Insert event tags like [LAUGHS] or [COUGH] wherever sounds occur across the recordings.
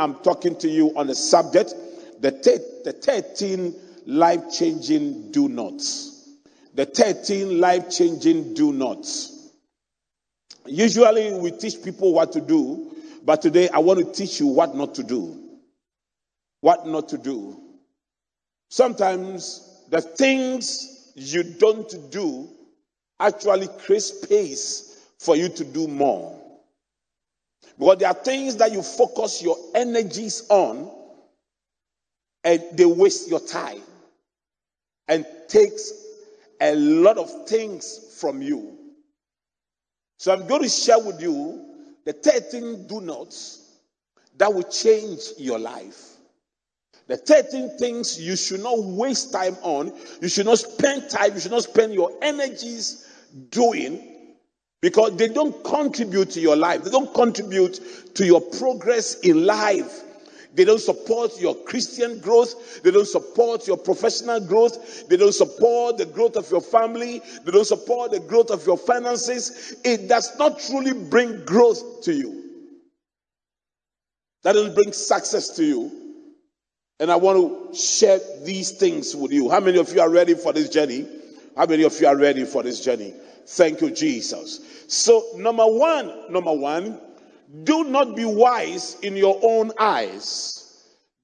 I'm talking to you on the subject the, the 13 life changing do nots. The 13 life changing do nots. Usually we teach people what to do, but today I want to teach you what not to do. What not to do. Sometimes the things you don't do actually create space for you to do more. Because there are things that you focus your energies on and they waste your time and takes a lot of things from you. So I'm going to share with you the 13 do nots that will change your life. The 13 things you should not waste time on, you should not spend time, you should not spend your energies doing because they don't contribute to your life. They don't contribute to your progress in life. They don't support your Christian growth. They don't support your professional growth. They don't support the growth of your family. They don't support the growth of your finances. It does not truly bring growth to you. That doesn't bring success to you. And I want to share these things with you. How many of you are ready for this journey? How many of you are ready for this journey? Thank you, Jesus. So, number one, number one, do not be wise in your own eyes.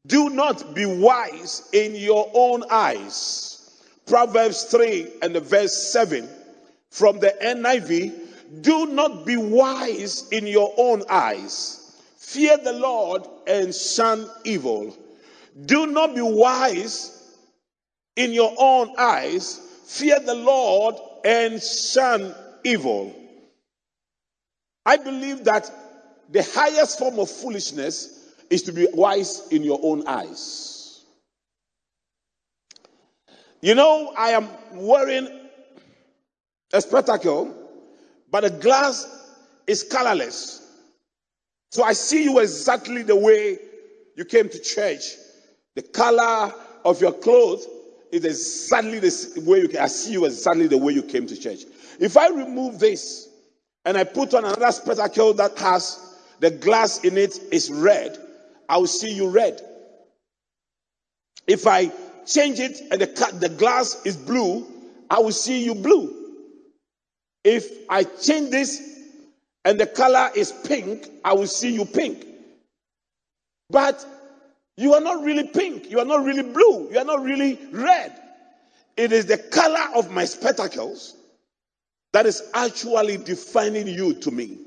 Do not be wise in your own eyes. Proverbs 3 and the verse 7 from the NIV. Do not be wise in your own eyes. Fear the Lord and shun evil. Do not be wise in your own eyes. Fear the Lord and shun evil. I believe that the highest form of foolishness is to be wise in your own eyes. You know, I am wearing a spectacle, but the glass is colorless. So I see you exactly the way you came to church. The color of your clothes is exactly the way you I see you exactly the way you came to church. If I remove this and I put on another spectacle that has the glass in it is red, I will see you red. If I change it and the, the glass is blue, I will see you blue. If I change this and the color is pink, I will see you pink. But you are not really pink, you are not really blue, you are not really red. It is the color of my spectacles that is actually defining you to me.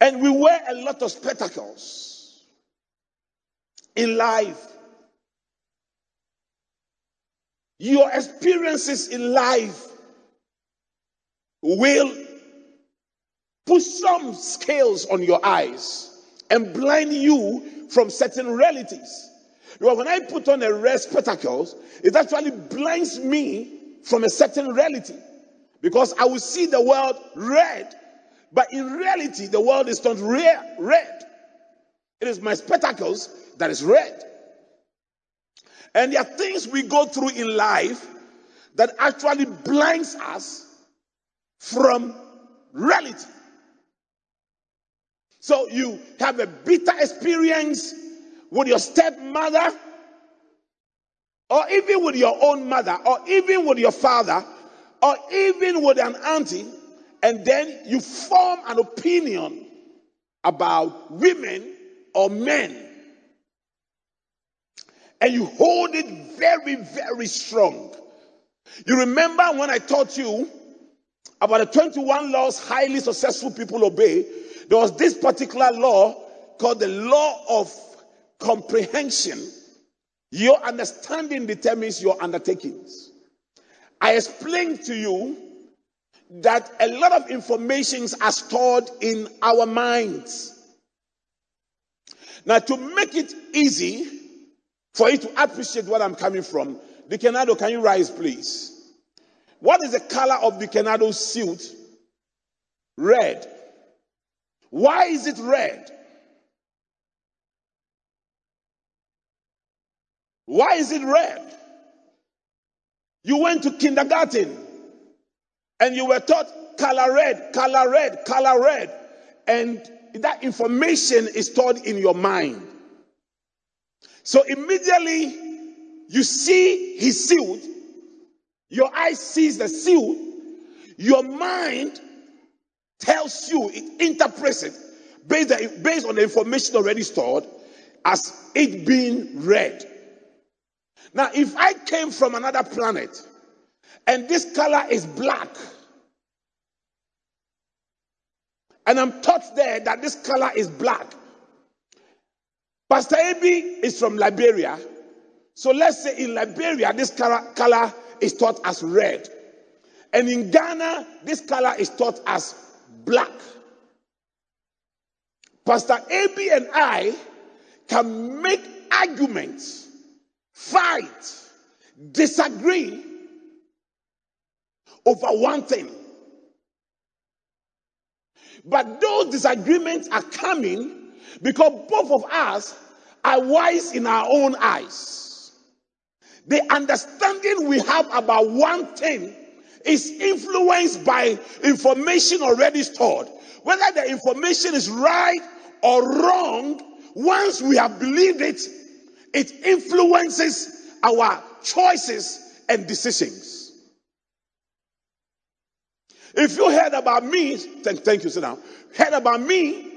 And we wear a lot of spectacles in life. Your experiences in life will put some scales on your eyes and blind you from certain realities. Because when I put on a red spectacles, it actually blinds me from a certain reality. Because I will see the world red but in reality, the world is not red. It is my spectacles that is red. And there are things we go through in life that actually blinds us from reality. So you have a bitter experience with your stepmother, or even with your own mother, or even with your father, or even with an auntie, and then you form an opinion about women or men. And you hold it very, very strong. You remember when I taught you about the 21 laws highly successful people obey? There was this particular law called the law of comprehension. Your understanding determines your undertakings. I explained to you that a lot of informations are stored in our minds. Now, to make it easy for you to appreciate what I'm coming from, Dikenado, can you rise, please? What is the color of Dikenado's suit? Red. Why is it red? Why is it red? You went to kindergarten and you were taught color red, color red, color red. And that information is stored in your mind. So immediately you see his suit, your eye sees the suit, your mind tells you, it interprets it based, based on the information already stored as it being read. Now, if I came from another planet and this color is black, and I'm taught there that this color is black, Pastor Abi is from Liberia. So let's say in Liberia, this color, color is taught as red. And in Ghana, this color is taught as black. Pastor AB and I can make arguments, fight, disagree over one thing. But those disagreements are coming because both of us are wise in our own eyes. The understanding we have about one thing is influenced by information already stored. Whether the information is right or wrong, once we have believed it, it influences our choices and decisions. If you heard about me, thank, thank you, sit down, heard about me,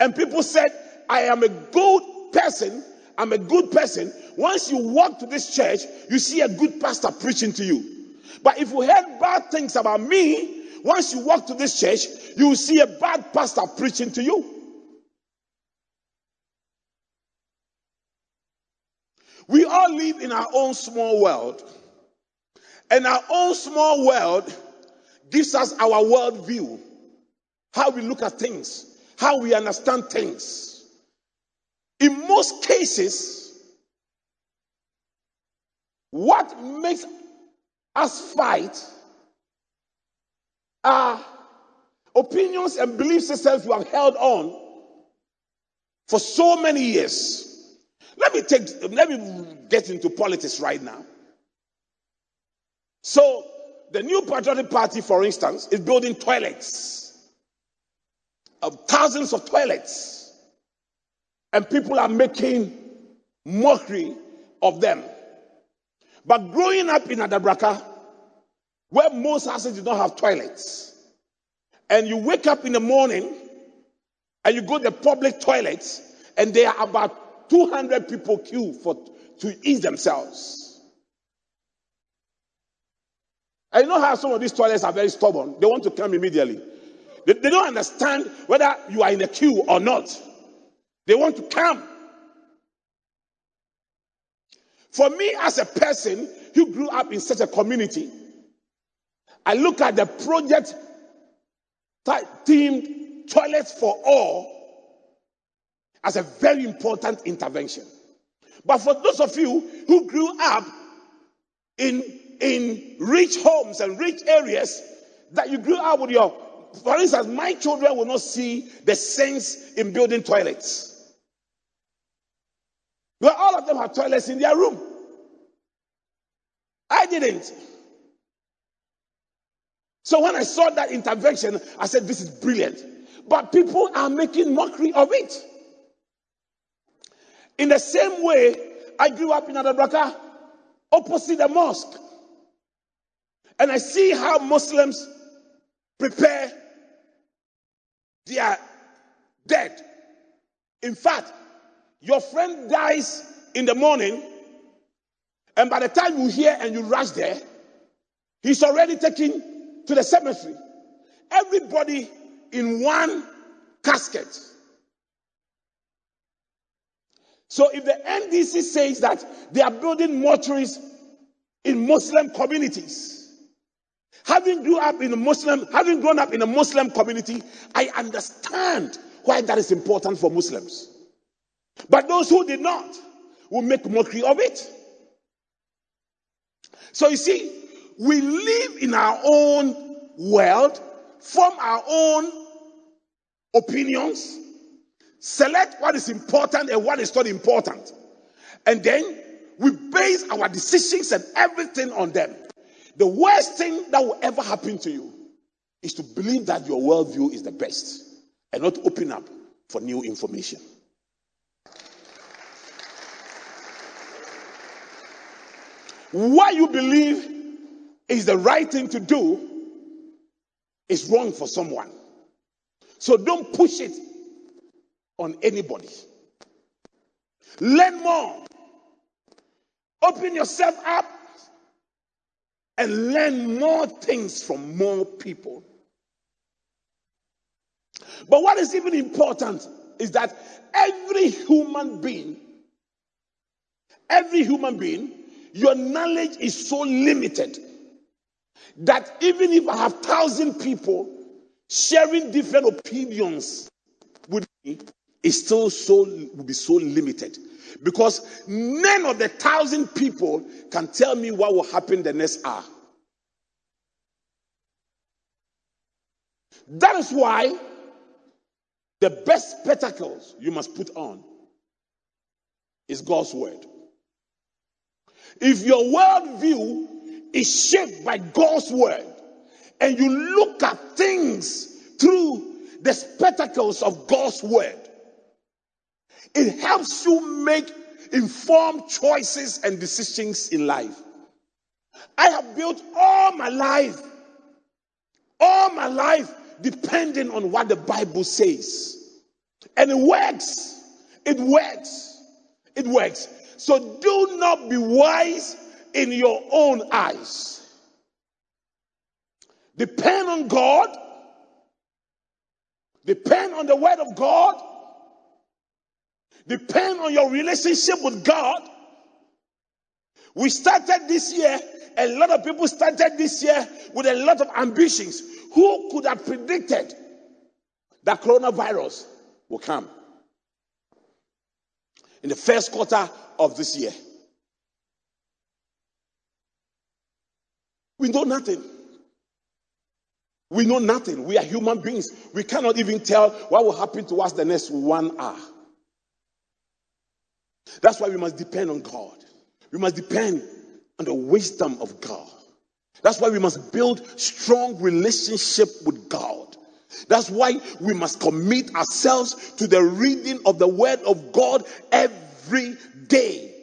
and people said, I am a good person, I'm a good person. Once you walk to this church, you see a good pastor preaching to you. But if you heard bad things about me, once you walk to this church, you will see a bad pastor preaching to you. We all live in our own small world. And our own small world gives us our world view, how we look at things, how we understand things. In most cases, what makes fight are opinions and belief systems we have held on for so many years. Let me take let me get into politics right now. So the new patriotic party, for instance, is building toilets. Of thousands of toilets. And people are making mockery of them. But growing up in Adabraka, where most houses do not have toilets, and you wake up in the morning and you go to the public toilets, and there are about 200 people queue for to eat themselves. I know how some of these toilets are very stubborn. They want to come immediately. They, they don't understand whether you are in a queue or not. They want to come. For me, as a person who grew up in such a community, I look at the project themed Toilets for All as a very important intervention. But for those of you who grew up in, in rich homes and rich areas, that you grew up with your, for instance, my children will not see the sense in building toilets. Well, all of them have toilets in their room. I didn't. So when I saw that intervention, I said, This is brilliant. But people are making mockery of it. In the same way, I grew up in Adabraka, opposite the mosque. And I see how Muslims prepare their dead. In fact, your friend dies in the morning, and by the time you hear and you rush there, he's already taken to the cemetery. Everybody in one casket. So if the NDC says that they are building mortuaries in Muslim communities, having grew up in a Muslim, having grown up in a Muslim community, I understand why that is important for Muslims. But those who did not will make mockery of it. So you see, we live in our own world, form our own opinions, select what is important and what is not important. And then we base our decisions and everything on them. The worst thing that will ever happen to you is to believe that your worldview is the best and not open up for new information. What you believe is the right thing to do is wrong for someone. So don't push it on anybody. Learn more. Open yourself up and learn more things from more people. But what is even important is that every human being, every human being, your knowledge is so limited that even if I have thousand people sharing different opinions with me, it still so will be so limited because none of the thousand people can tell me what will happen the next hour. That is why the best spectacles you must put on is God's word. If your worldview is shaped by God's word and you look at things through the spectacles of God's word, it helps you make informed choices and decisions in life. I have built all my life, all my life depending on what the Bible says. And it works. It works. It works. So do not be wise in your own eyes. Depend on God. Depend on the word of God. Depend on your relationship with God. We started this year, a lot of people started this year with a lot of ambitions. Who could have predicted that coronavirus will come in the first quarter of this year? We know nothing. We know nothing. We are human beings. We cannot even tell what will happen to us the next one hour. That's why we must depend on God. We must depend on the wisdom of God. That's why we must build strong relationship with God. That's why we must commit ourselves to the reading of the word of God every day.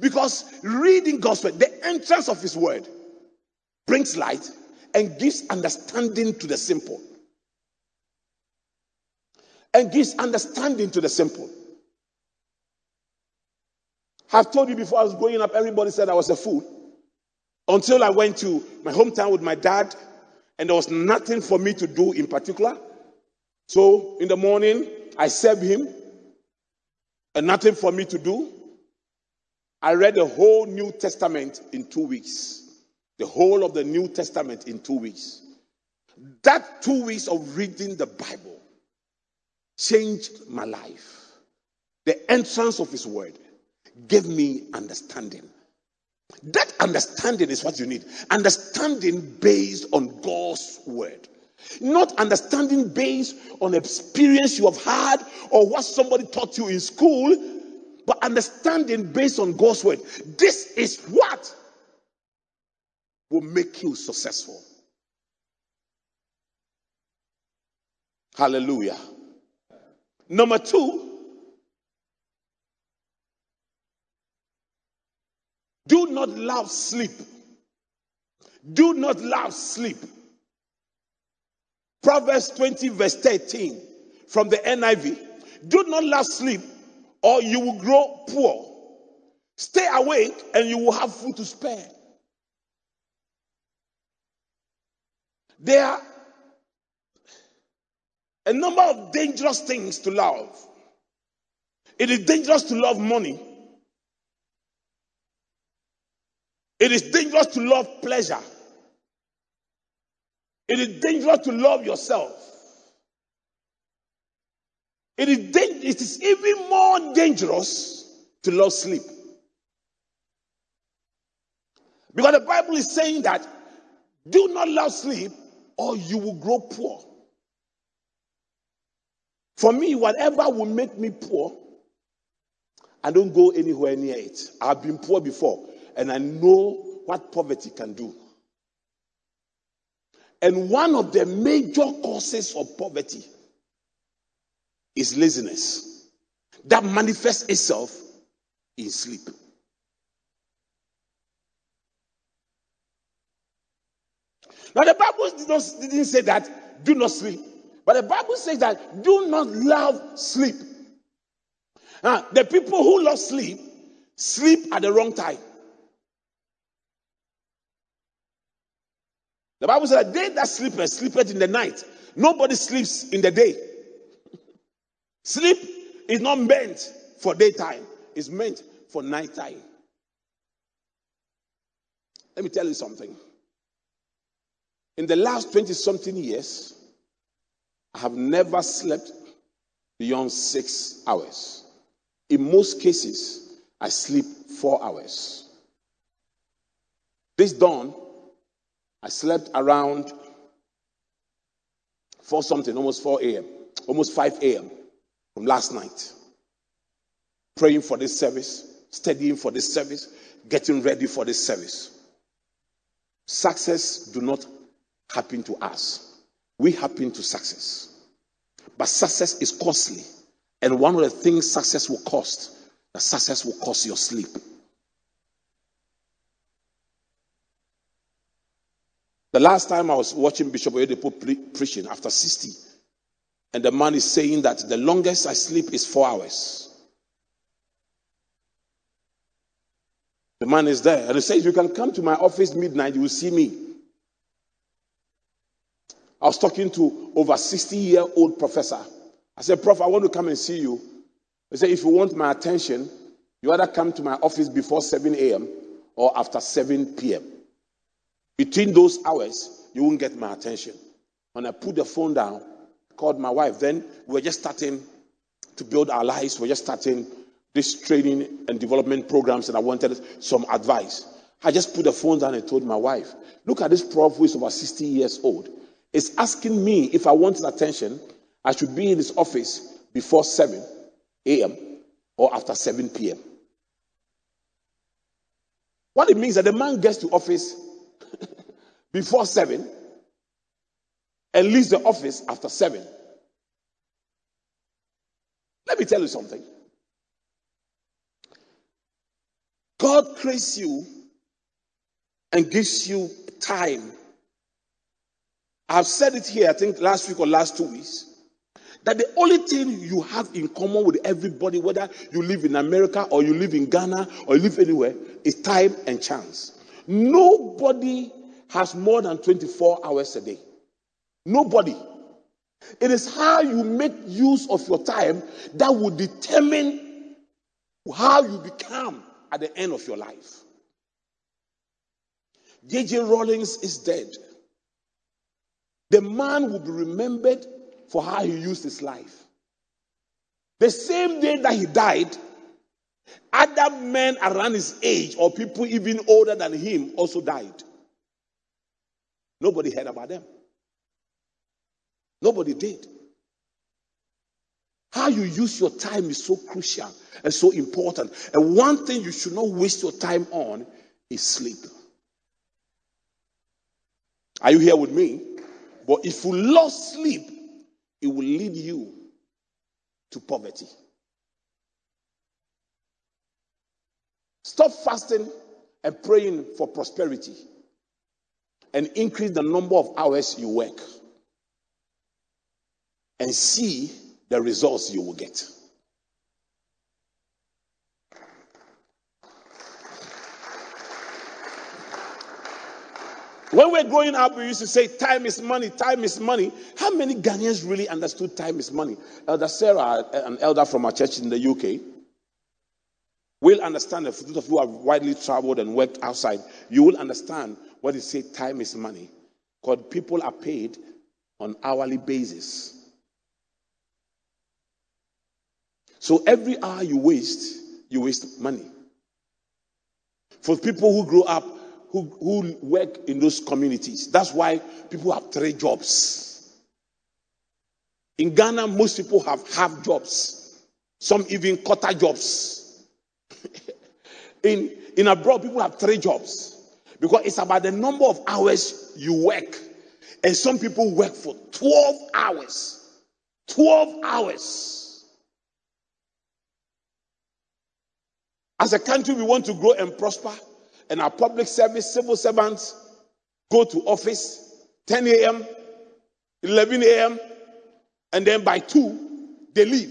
Because reading word, the entrance of his word, brings light and gives understanding to the simple. And gives understanding to the simple. I've told you before I was growing up, everybody said I was a fool. Until I went to my hometown with my dad, and there was nothing for me to do in particular. So in the morning, I served him, and nothing for me to do. I read the whole New Testament in two weeks. The whole of the New Testament in two weeks. That two weeks of reading the Bible changed my life. The entrance of His Word gave me understanding. That understanding is what you need. Understanding based on God's Word. Not understanding based on experience you have had or what somebody taught you in school, but understanding based on God's Word. This is what will make you successful. Hallelujah. Number two, do not love sleep. Do not love sleep. Proverbs 20, verse 13 from the NIV. Do not love sleep, or you will grow poor. Stay awake, and you will have food to spare. There are a number of dangerous things to love. It is dangerous to love money. It is dangerous to love pleasure. It is dangerous to love yourself. It is, it is even more dangerous to love sleep. Because the Bible is saying that do not love sleep or you will grow poor. For me, whatever will make me poor, I don't go anywhere near it. I've been poor before, and I know what poverty can do. And one of the major causes of poverty is laziness that manifests itself in sleep. Now, the Bible didn't say that do not sleep, but the Bible says that do not love sleep. Now, the people who love sleep sleep at the wrong time. The Bible says that they that sleep sleepeth in the night. Nobody sleeps in the day. Sleep is not meant for daytime, it's meant for nighttime. Let me tell you something. In the last 20 something years, I have never slept beyond six hours. In most cases, I sleep four hours. This dawn, I slept around 4 something, almost 4 a.m., almost 5 a.m. from last night. Praying for this service, studying for this service, getting ready for this service. Success do not happen to us. We happen to success. But success is costly. And one of the things success will cost, the success will cost your sleep. The last time I was watching Bishop Oyedepo pre- preaching after 60, and the man is saying that the longest I sleep is four hours. The man is there, and he says, You can come to my office midnight, you will see me. I was talking to over 60 year old professor. I said, Prof, I want to come and see you. He said, If you want my attention, you either come to my office before 7 a.m. or after 7 p.m. Between those hours, you won't get my attention. When I put the phone down, called my wife, then we were just starting to build our lives. We are just starting this training and development programs, and I wanted some advice. I just put the phone down and told my wife, Look at this prof who is over 60 years old. Is asking me if I want his attention, I should be in his office before 7 a.m. or after 7 p.m. What it means that the man gets to office [COUGHS] before 7 and leaves the office after 7. Let me tell you something. God creates you and gives you time. I've said it here, I think last week or last two weeks, that the only thing you have in common with everybody, whether you live in America or you live in Ghana or you live anywhere, is time and chance. Nobody has more than 24 hours a day. Nobody. It is how you make use of your time that will determine how you become at the end of your life. J.J. Rawlings is dead. The man will be remembered for how he used his life. The same day that he died, other men around his age or people even older than him also died. Nobody heard about them. Nobody did. How you use your time is so crucial and so important. And one thing you should not waste your time on is sleep. Are you here with me? But if you lost sleep, it will lead you to poverty. Stop fasting and praying for prosperity and increase the number of hours you work and see the results you will get. When we're growing up, we used to say, Time is money, time is money. How many Ghanaians really understood time is money? Elder Sarah, an elder from our church in the UK, will understand, if those of you who have widely traveled and worked outside, you will understand what it say time is money. Because people are paid on hourly basis. So every hour you waste, you waste money. For people who grow up who, who work in those communities. That's why people have three jobs. In Ghana, most people have half jobs, some even quarter jobs. [LAUGHS] in, in abroad, people have three jobs because it's about the number of hours you work. And some people work for 12 hours. 12 hours. As a country, we want to grow and prosper. And our public service, civil servants go to office 10 a.m., 11 a.m., and then by 2, they leave.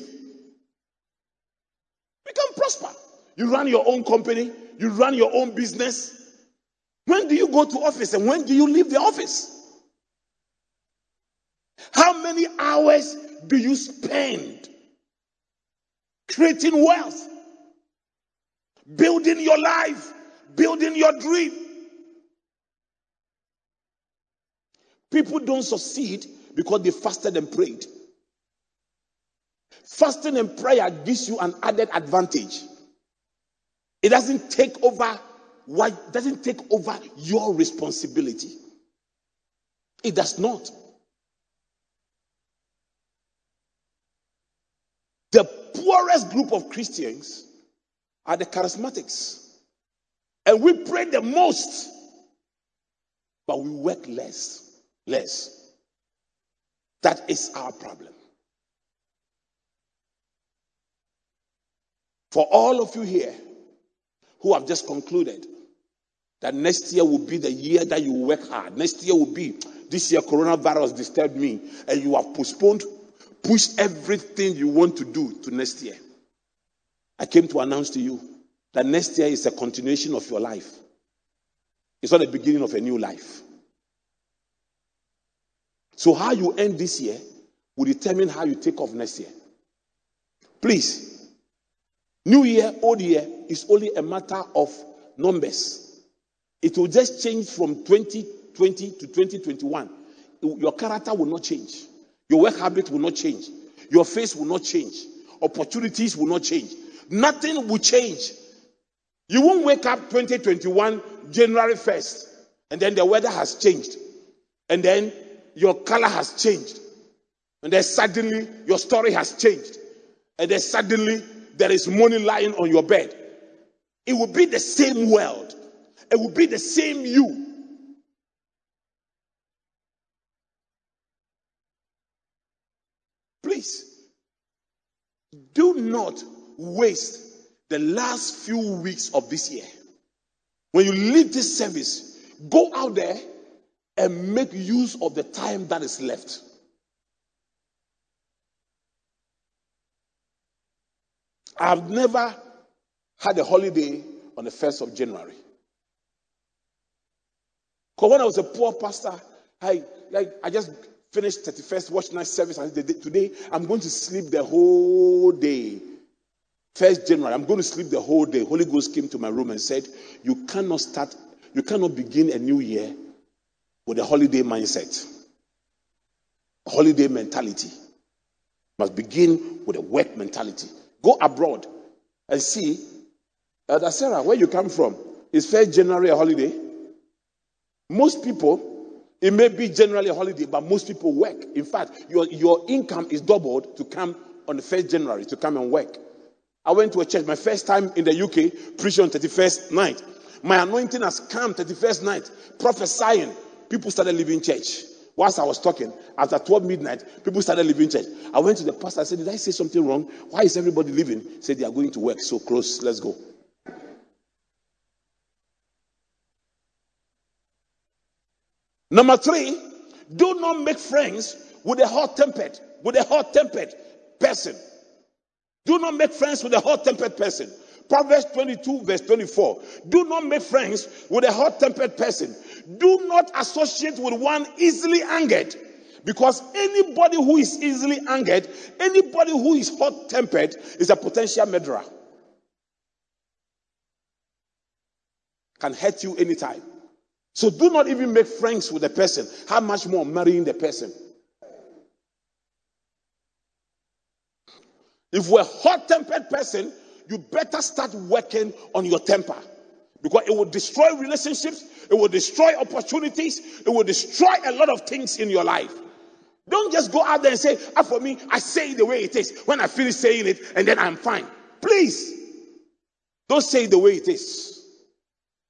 We can prosper. You run your own company, you run your own business. When do you go to office and when do you leave the office? How many hours do you spend creating wealth, building your life, building your dream? People don't succeed because they fasted and prayed. Fasting and prayer gives you an added advantage. It doesn't take over what doesn't take over your responsibility. It does not. The poorest group of Christians are the charismatics. And we pray the most, but we work less. Less. That is our problem. For all of you here who have just concluded that next year will be the year that you work hard, next year will be this year coronavirus disturbed me, and you have postponed Push everything you want to do to next year. I came to announce to you that next year is a continuation of your life. It's not the beginning of a new life. So, how you end this year will determine how you take off next year. Please, new year, old year is only a matter of numbers. It will just change from 2020 to 2021. Your character will not change. Your work habit will not change. Your face will not change. Opportunities will not change. Nothing will change. You won't wake up 2021 January 1st and then the weather has changed. And then your color has changed. And then suddenly your story has changed. And then suddenly there is money lying on your bed. It will be the same world. It will be the same you. Please, do not waste the last few weeks of this year. When you leave this service, go out there and make use of the time that is left. I've never had a holiday on the 1st of January. Because when I was a poor pastor, I like I just finished 31st watch night service and today I'm going to sleep the whole day. First January, I'm going to sleep the whole day. Holy Ghost came to my room and said, You cannot start, you cannot begin a new year with a holiday mindset. Holiday mentality. Must begin with a work mentality. Go abroad and see. Elder Sarah, where you come from? Is first January a holiday? Most people it may be generally a holiday, but most people work. In fact, your, your income is doubled to come on the 1st January to come and work. I went to a church, my first time in the UK, preaching on 31st night. My anointing has come 31st night, prophesying. People started leaving church. Whilst I was talking, after 12 midnight, people started leaving church. I went to the pastor, I said, Did I say something wrong? Why is everybody leaving? He said, They are going to work so close. Let's go. Number three, do not make friends with a hot tempered, with a hot tempered person. Do not make friends with a hot tempered person. Proverbs 22, verse 24. Do not make friends with a hot tempered person. Do not associate with one easily angered. Because anybody who is easily angered, anybody who is hot tempered, is a potential murderer. Can hurt you anytime. So do not even make friends with the person. How much more marrying the person? If we're a hot tempered person, you better start working on your temper because it will destroy relationships, it will destroy opportunities, it will destroy a lot of things in your life. Don't just go out there and say, ah, for me, I say it the way it is. When I finish saying it, and then I'm fine. Please, don't say it the way it is.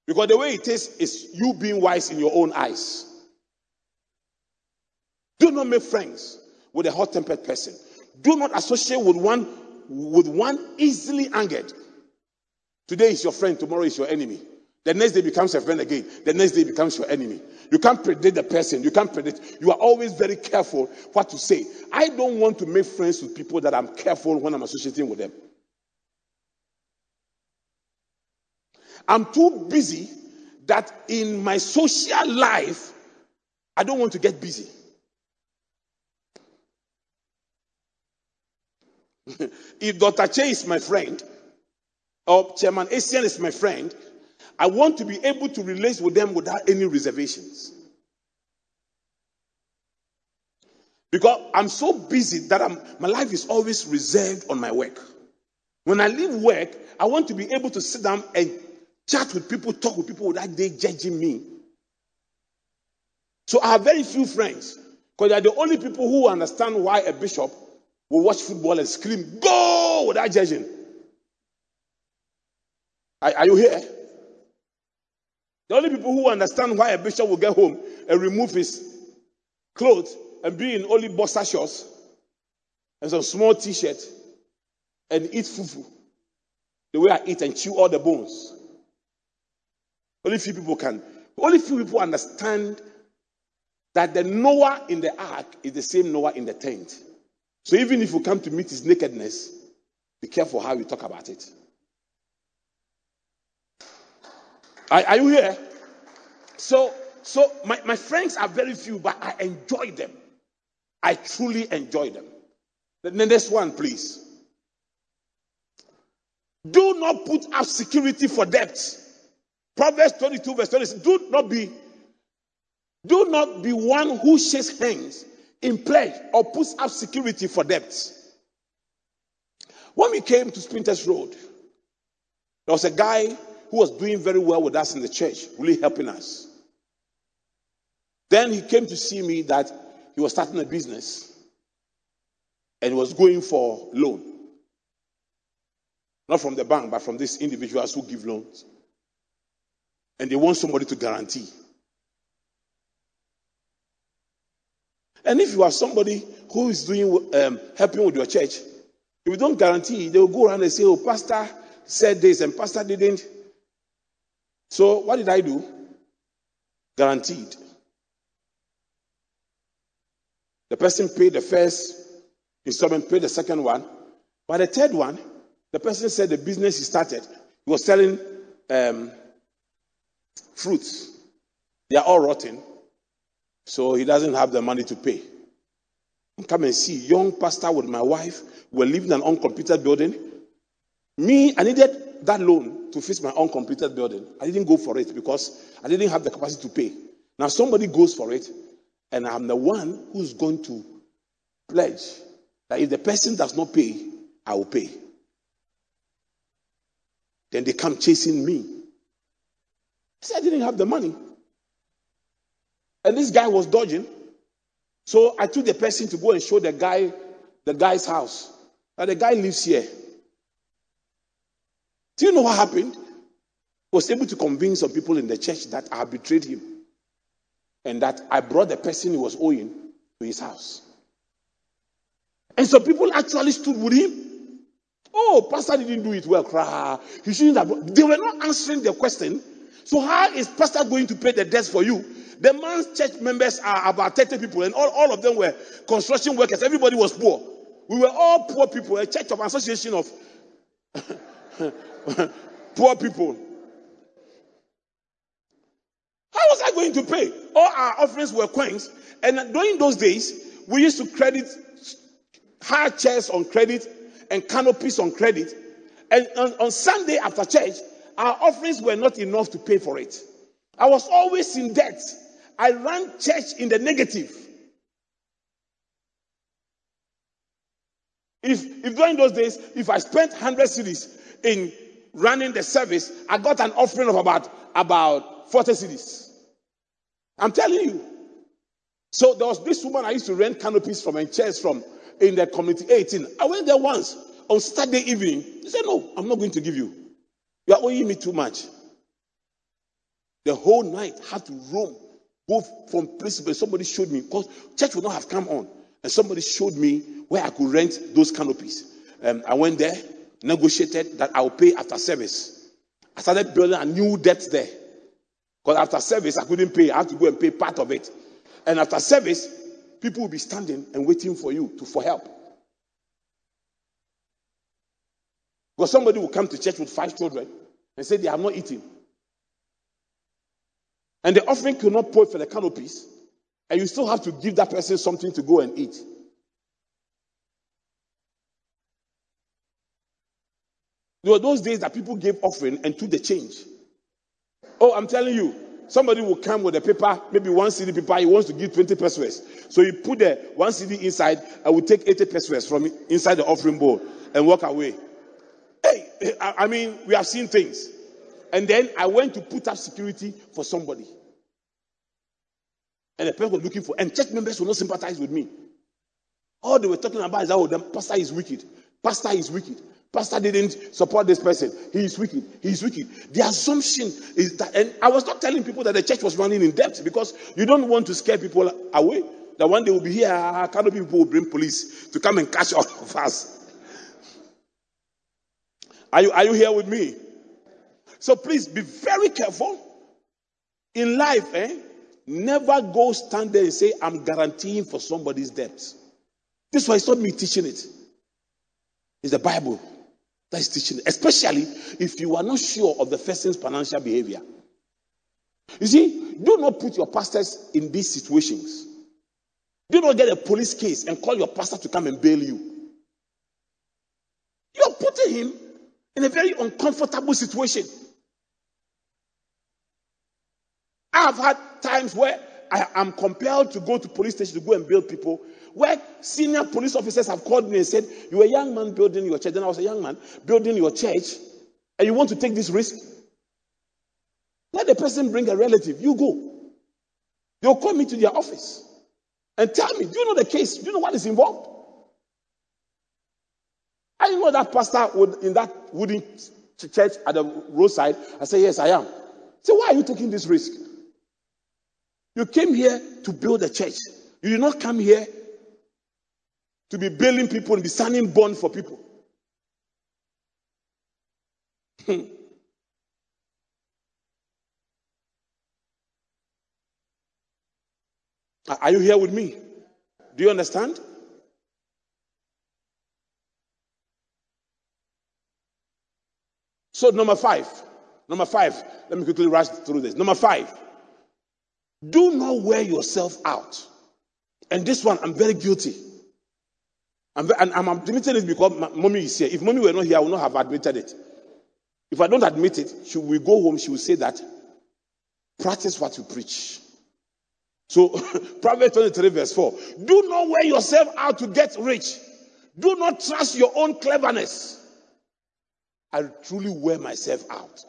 Because the way it is, is you being wise in your own eyes. Do not make friends with a hot tempered person. Do not associate with one with one easily angered. Today is your friend, tomorrow is your enemy. The next day becomes a friend again. The next day becomes your enemy. You can't predict the person. You can't predict. You are always very careful what to say. I don't want to make friends with people that I'm careful when I'm associating with them. I'm too busy that in my social life, I don't want to get busy. [LAUGHS] if Dr. Che is my friend, or Chairman Asian is my friend, I want to be able to relate with them without any reservations. Because I'm so busy that I'm, my life is always reserved on my work. When I leave work, I want to be able to sit down and chat with people, talk with people without they judging me. So I have very few friends because they are the only people who understand why a bishop will watch football and scream, Go! without judging. Are, are you here? The only people who understand why a bishop will get home and remove his clothes and be in only boxer shorts and some small t-shirt and eat fufu the way I eat and chew all the bones. Only few people can. Only few people understand that the Noah in the ark is the same Noah in the tent. So even if you come to meet his nakedness, be careful how you talk about it. Are, are you here? So, so my, my friends are very few, but I enjoy them. I truly enjoy them. The next one, please. Do not put up security for debt. Proverbs 22, verse 26. Do not be, do not be one who shakes hands in pledge or puts up security for debt. When we came to Spintex Road, there was a guy who was doing very well with us in the church, really helping us. Then he came to see me that he was starting a business and was going for loan. Not from the bank, but from these individuals who give loans. And they want somebody to guarantee. And if you are somebody who is doing um, helping with your church, if you don't guarantee, they will go around and say, "Oh, pastor said this and pastor didn't." So what did I do? Guaranteed. The person paid the first installment, paid the second one. But the third one, the person said the business he started, he was selling um, fruits. They are all rotten. So he doesn't have the money to pay. Come and see, young pastor with my wife were living in an uncompleted building. Me, I needed that loan to fix my uncompleted building. I didn't go for it because I didn't have the capacity to pay. Now somebody goes for it, and I'm the one who's going to pledge that if the person does not pay, I will pay. Then they come chasing me. I said I didn't have the money. And this guy was dodging. So I took the person to go and show the guy the guy's house. And the guy lives here. Do you know what happened? He was able to convince some people in the church that I betrayed him and that I brought the person he was owing to his house. And some people actually stood with him. Oh, pastor didn't do it well. Cry. He shouldn't have. They were not answering the question. So how is pastor going to pay the debts for you? The man's church members are about 30 people, and all, all of them were construction workers. Everybody was poor. We were all poor people, a church of association of [LAUGHS] [LAUGHS] poor people. How was I going to pay? All our offerings were coins. And during those days, we used to credit high chairs on credit and canopies on credit. And on, on Sunday after church, our offerings were not enough to pay for it. I was always in debt. I ran church in the negative. If, if during those days, if I spent 100 cedis in running the service, I got an offering of about, about 40 cedis. I'm telling you. So there was this woman I used to rent canopies from and chairs from in the community 18. I went there once on Saturday evening. He said, No, I'm not going to give you. You are owing me too much. The whole night had to roam, go from place to place. Somebody showed me, because church would not have come on. And somebody showed me where I could rent those canopies. Um, I went there, negotiated that I'll pay after service. I started building a new debt there. Because after service, I couldn't pay. I had to go and pay part of it. And after service, people will be standing and waiting for you to, for help. Because somebody will come to church with five children and say they have not eaten. And the offering could not pay for the canopies, and you still have to give that person something to go and eat. There were those days that people gave offering and took the change. Oh, I'm telling you, somebody will come with a paper, maybe one cedi paper, he wants to give 20 pesos. So you put the one cedi inside, I will take 80 pesos from inside the offering bowl and walk away. Hey, I mean, we have seen things. And then I went to put up security for somebody. And the person was looking for, and church members will not sympathize with me. All they were talking about is, oh, the pastor is wicked. Pastor is wicked. Pastor didn't support this person. He is wicked. He is wicked. The assumption is that, and I was not telling people that the church was running in debt because you don't want to scare people away. That one day will be here, kind of people will bring police to come and catch all of us. Are you, are you here with me? So please be very careful in life. Eh? Never go stand there and say, I'm guaranteeing for somebody's debts. This is why it's not me teaching it. It's the Bible that is teaching especially if you are not sure of the person's financial behavior. You see, do not put your pastors in these situations. Do not get a police case and call your pastor to come and bail you. You're putting him in a very uncomfortable situation. I've had times where I am compelled to go to police station to go and bail people where senior police officers have called me and said, You're a young man building your church. Then I was a young man building your church, and you want to take this risk? Let the person bring a relative. You go. They'll call me to their office and tell me, Do you know the case? Do you know what is involved? I know that pastor would, in that wooden church at the roadside. I say, Yes, I am. Say, Why are you taking this risk? You came here to build a church. You did not come here to be bailing people and be signing bond for people. Hmm. Are you here with me? Do you understand? So, number five, number five, let me quickly rush through this. Number five, do not wear yourself out. And this one, I'm very guilty. I'm, and I'm admitting it because my, mommy is here. If mommy were not here, I would not have admitted it. If I don't admit it, she will go home, she will say that, practice what you preach. So, [LAUGHS] Proverbs 23, verse 4 do not wear yourself out to get rich. Do not trust your own cleverness. I truly wear myself out.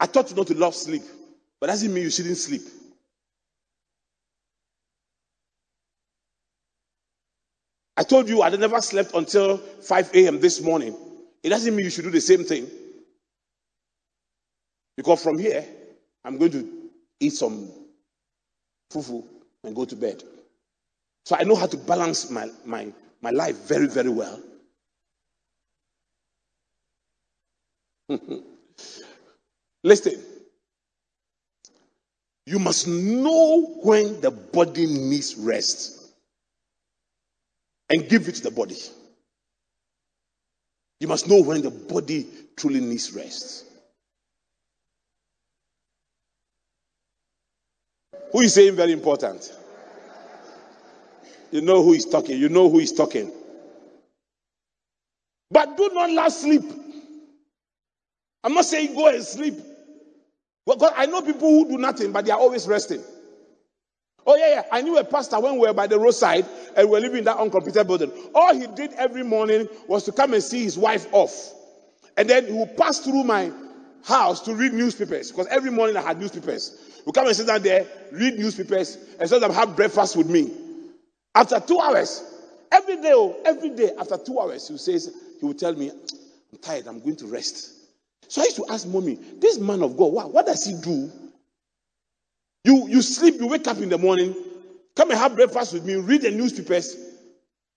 I taught you not to love sleep, but that doesn't mean you shouldn't sleep. I told you I never slept until 5 a.m. this morning. It doesn't mean you should do the same thing. Because from here, I'm going to eat some fufu and go to bed. So I know how to balance my, my, my life very, very well. [LAUGHS] Listen, you must know when the body needs rest and give it to the body. You must know when the body truly needs rest. Who is saying very important? You know who is talking. You know who is talking. But do not last sleep. I'm not saying go and sleep. Because I know people who do nothing, but they are always resting. Oh, yeah, yeah. I knew a pastor when we were by the roadside and we were living in that uncompleted building. All he did every morning was to come and see his wife off. And then he would pass through my house to read newspapers because every morning I had newspapers. He would come and sit down there, read newspapers, and sometimes have breakfast with me. After two hours, every day, oh, every day, after two hours, he says, he would tell me, I'm tired, I'm going to rest. So I used to ask mommy, this man of God, what, what does he do you, you sleep, you wake up in the morning, come and have breakfast with me, read the newspapers.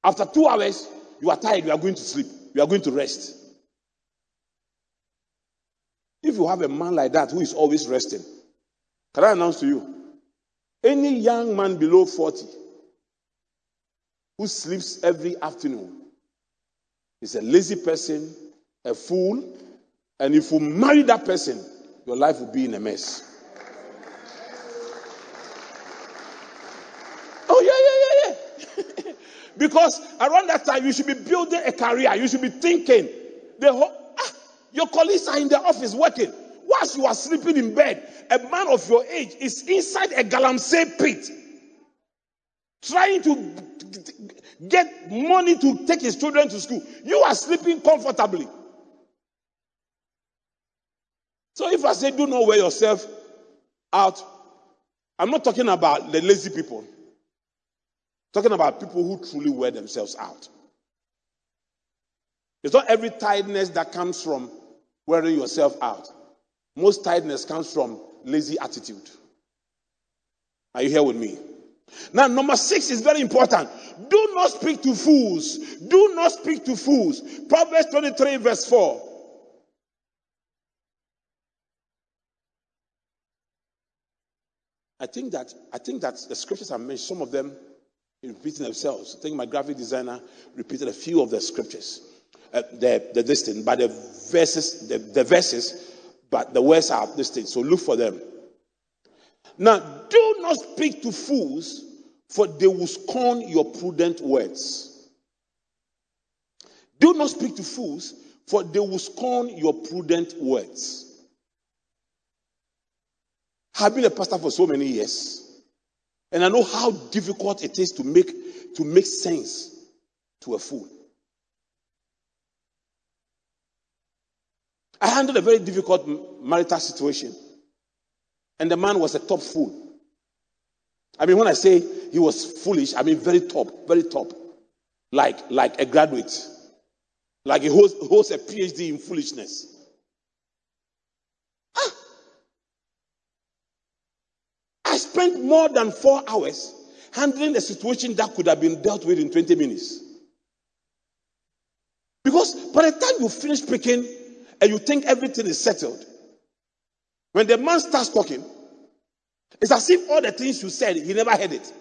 After two hours, you are tired, you are going to sleep, you are going to rest. If you have a man like that who is always resting, can I announce to you? Any young man below 40 who sleeps every afternoon is a lazy person, a fool, and if you marry that person, your life will be in a mess. Oh, yeah, yeah, yeah, yeah. Because around that time, you should be building a career. You should be thinking, the whole, ah, your colleagues are in the office working. Whilst you are sleeping in bed, a man of your age is inside a galamsey pit trying to get money to take his children to school. You are sleeping comfortably. So if I say do not wear yourself out, I'm not talking about the lazy people. Talking about people who truly wear themselves out. It's not every tiredness that comes from wearing yourself out. Most tiredness comes from lazy attitude. Are you here with me? Now, number six is very important. Do not speak to fools. Do not speak to fools. Proverbs 23, verse 4. I think that I think that the scriptures are mentioned, some of them repeating themselves. I think my graphic designer repeated a few of the scriptures. Uh, the the distinct, but the verses, the, the verses, but the words are distinct. So look for them. Now, do not speak to fools, for they will scorn your prudent words. Do not speak to fools, for they will scorn your prudent words. I've been a pastor for so many years, and I know how difficult it is to make to make sense to a fool. I handled a very difficult marital situation, and the man was a top fool. I mean, when I say he was foolish, I mean very top, very top, like like a graduate, like he holds, holds a PhD in foolishness. I spent more than four hours handling a situation that could have been dealt with in 20 minutes. Because by the time you finish speaking and you think everything is settled, when the man starts talking, it's as if all the things you said, he never heard it.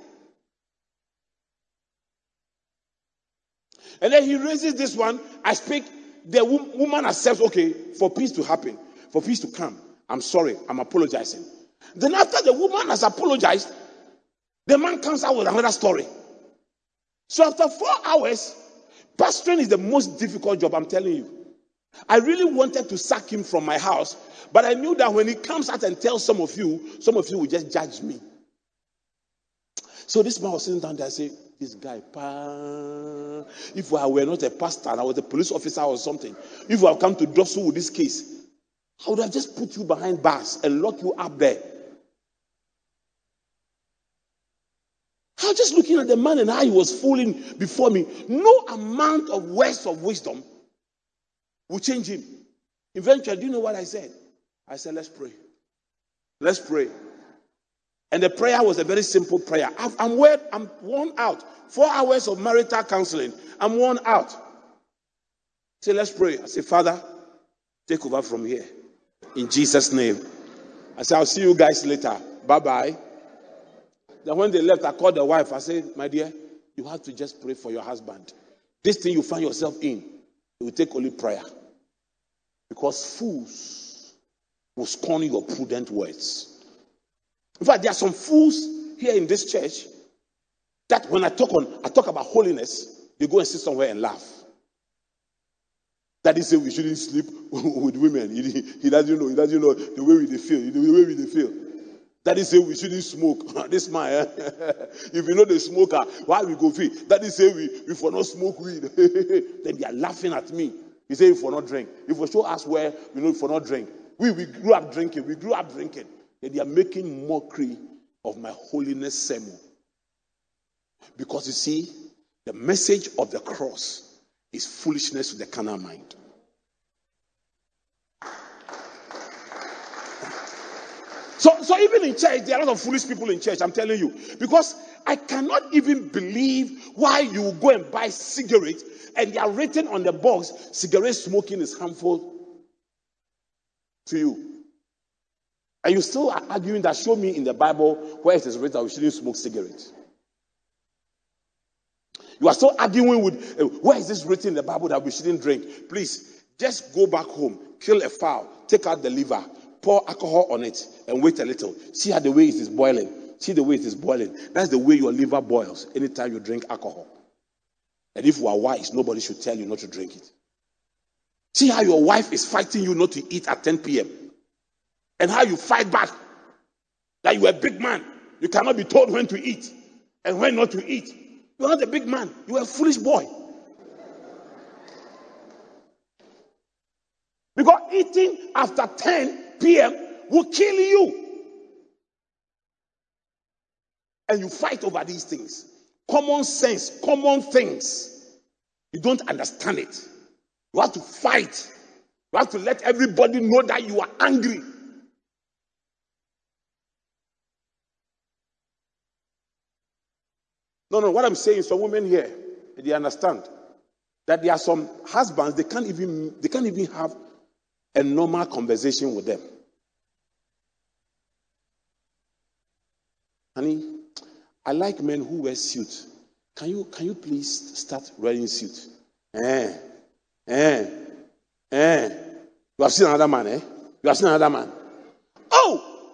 And then he raises this one. I speak, the woman accepts, okay, for peace to happen, for peace to come. I'm sorry, I'm apologizing. Then, after the woman has apologized, the man comes out with another story. So, after four hours, pastoring is the most difficult job, I'm telling you. I really wanted to sack him from my house, but I knew that when he comes out and tells some of you, some of you will just judge me. So this man was sitting down there and said, This guy, if I were not a pastor and I was a police officer or something, if I have come to Dosu with this case, I would have just put you behind bars and locked you up there. I was just looking at the man and how he was fooling before me. No amount of words of wisdom will change him. Eventually, do you know what I said? I said, let's pray. Let's pray. And the prayer was a very simple prayer. I'm, worn, I'm worn out. Four hours of marital counseling. I'm worn out. Say, let's pray. I say, Father, take over from here. In Jesus' name. I said, I'll see you guys later. Bye bye. Then when they left, I called the wife. I said, My dear, you have to just pray for your husband. This thing you find yourself in, it will take only prayer. Because fools will scorn your prudent words. In fact, there are some fools here in this church that when I talk on I talk about holiness, they go and sit somewhere and laugh. Is say we shouldn't sleep [LAUGHS] with women. He, he, doesn't know. He doesn't know the way we feel. The way we feel. That is say we shouldn't smoke. [LAUGHS] this man, eh? [LAUGHS] if you know the smoker, why we go feel? That is say we if we not smoke weed. then they are laughing at me. He said if we not drink. If we show us where we know if we not drink. We we grew up drinking. We grew up drinking. And they are making mockery of my holiness sermon. Because you see, the message of the cross is foolishness to the carnal mind. So, so even in church, there are a lot of foolish people in church, I'm telling you. Because I cannot even believe why you go and buy cigarettes and they are written on the box, cigarette smoking is harmful to you. And you still are arguing that show me in the Bible where it is written that we shouldn't smoke cigarettes. You are still arguing with uh, where is this written in the Bible that we shouldn't drink? Please, just go back home, kill a fowl, take out the liver, pour alcohol on it, and wait a little. See how the way it is boiling. See the way it is boiling. That's the way your liver boils anytime you drink alcohol. And if you are wise, nobody should tell you not to drink it. See how your wife is fighting you not to eat at 10 p.m. And how you fight back. That you are a big man. You cannot be told when to eat and when not to eat. You're not a big man. You're a foolish boy. Because eating after 10 p.m. will kill you. And you fight over these things. Common sense, common things. You don't understand it. You have to fight. You have to let everybody know that you are angry. No, no, what I'm saying, some women here, they understand that there are some husbands, they can't even they can't even have a normal conversation with them. Honey, I like men who wear suits. Can you can you please start wearing suit? Eh, eh, eh. You have seen another man, eh? You have seen another man. Oh,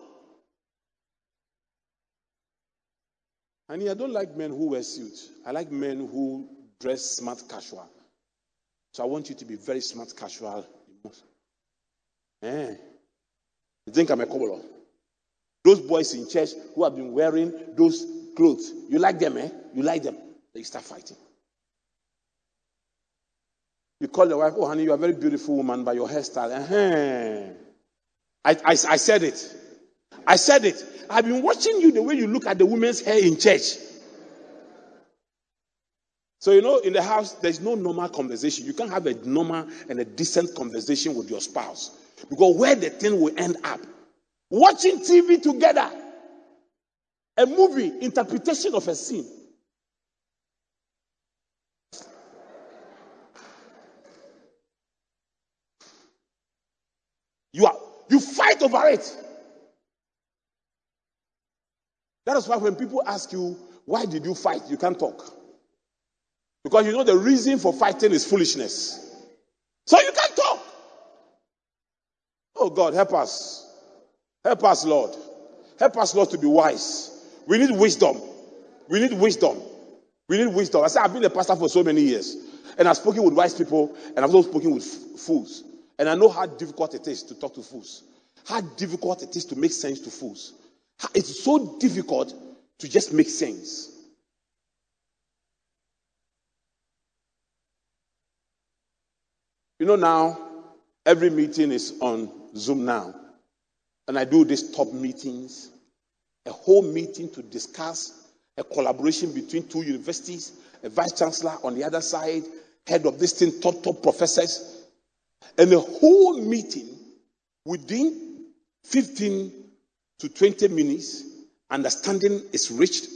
And I don't like men who wear suits. I like men who dress smart casual. So I want you to be very smart casual. Eh. You think I'm a cobbler? Those boys in church who have been wearing those clothes, you like them, eh? You like them. They start fighting. You call your wife, oh, honey, you're a very beautiful woman, by your hairstyle, uh-huh. I, I, I said it. I said it. I've been watching you the way you look at the women's hair in church. So, you know, in the house, there's no normal conversation. You can't have a normal and a decent conversation with your spouse. Because where the thing will end up, watching TV together, a movie, interpretation of a scene. You are you fight over it. That is why when people ask you, why did you fight? You can't talk. Because you know the reason for fighting is foolishness. So you can't talk. Oh God, help us. Help us, Lord. Help us, Lord, to be wise. We need wisdom. We need wisdom. We need wisdom. I said, I've been a pastor for so many years. And I've spoken with wise people, and I've also spoken with fools. And I know how difficult it is to talk to fools. How difficult it is to make sense to fools. It's so difficult to just make sense. You know, now every meeting is on Zoom now. And I do these top meetings, a whole meeting to discuss a collaboration between two universities, a vice chancellor on the other side, head of this thing, top, top professors, and a whole meeting within 15 to 20 minutes, understanding is reached.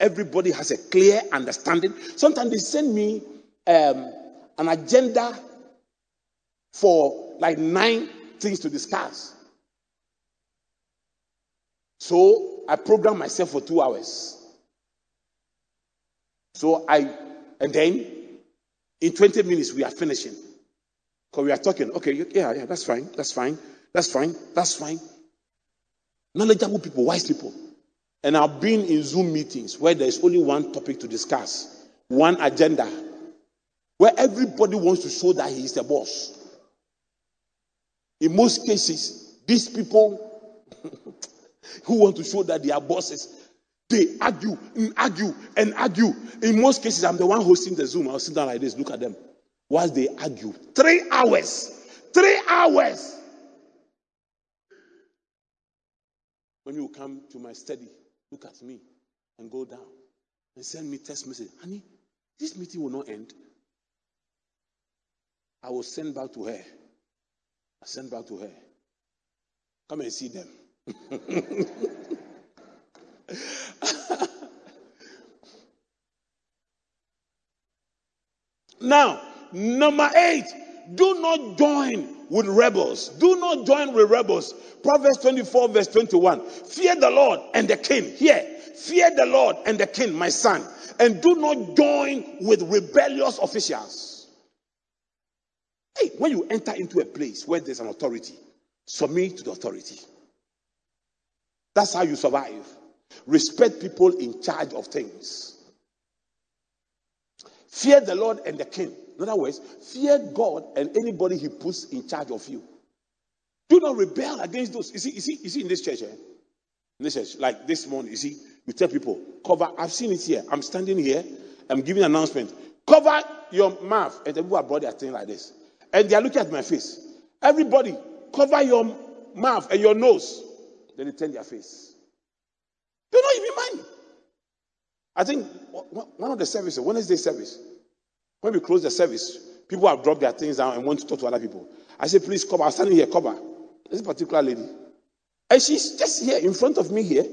Everybody has a clear understanding. Sometimes they send me um, an agenda for like nine things to discuss. So I program myself for two hours. So I, and then in 20 minutes we are finishing. Because we are talking, okay, yeah, yeah, that's fine, that's fine, that's fine, that's fine knowledgeable people, wise people. And I've been in Zoom meetings where there's only one topic to discuss, one agenda, where everybody wants to show that he is the boss. In most cases, these people [LAUGHS] who want to show that they are bosses, they argue and argue and argue. In most cases, I'm the one hosting the Zoom. I'll sit down like this, look at them. Whilst they argue. Three hours. Three hours. When you come to my study, look at me and go down and send me text message. Honey, this meeting will not end. I will send back to her. I send back to her. Come and see them. [LAUGHS] now, number eight, do not join with rebels. Do not join with rebels. Proverbs 24, verse 21. Fear the Lord and the king. Here, fear the Lord and the king, my son, and do not join with rebellious officials. Hey, when you enter into a place where there's an authority, submit to the authority. That's how you survive. Respect people in charge of things. Fear the Lord and the king. In other words, fear God and anybody he puts in charge of you. Do not rebel against those. You see, you see, you see in this church, eh? in this church, like this morning, you see, we tell people, cover. I've seen it here. I'm standing here. I'm giving an announcement. Cover your mouth. And the people are brought their thing like this. And they are looking at my face. Everybody, cover your mouth and your nose. Then they turn their face. They don't even mind. I think one of the services, Wednesday service, when we close the service, people have dropped their things down and want to talk to other people. I say, please cover. I'm standing here, cover. This particular lady. And she's just here in front of me here.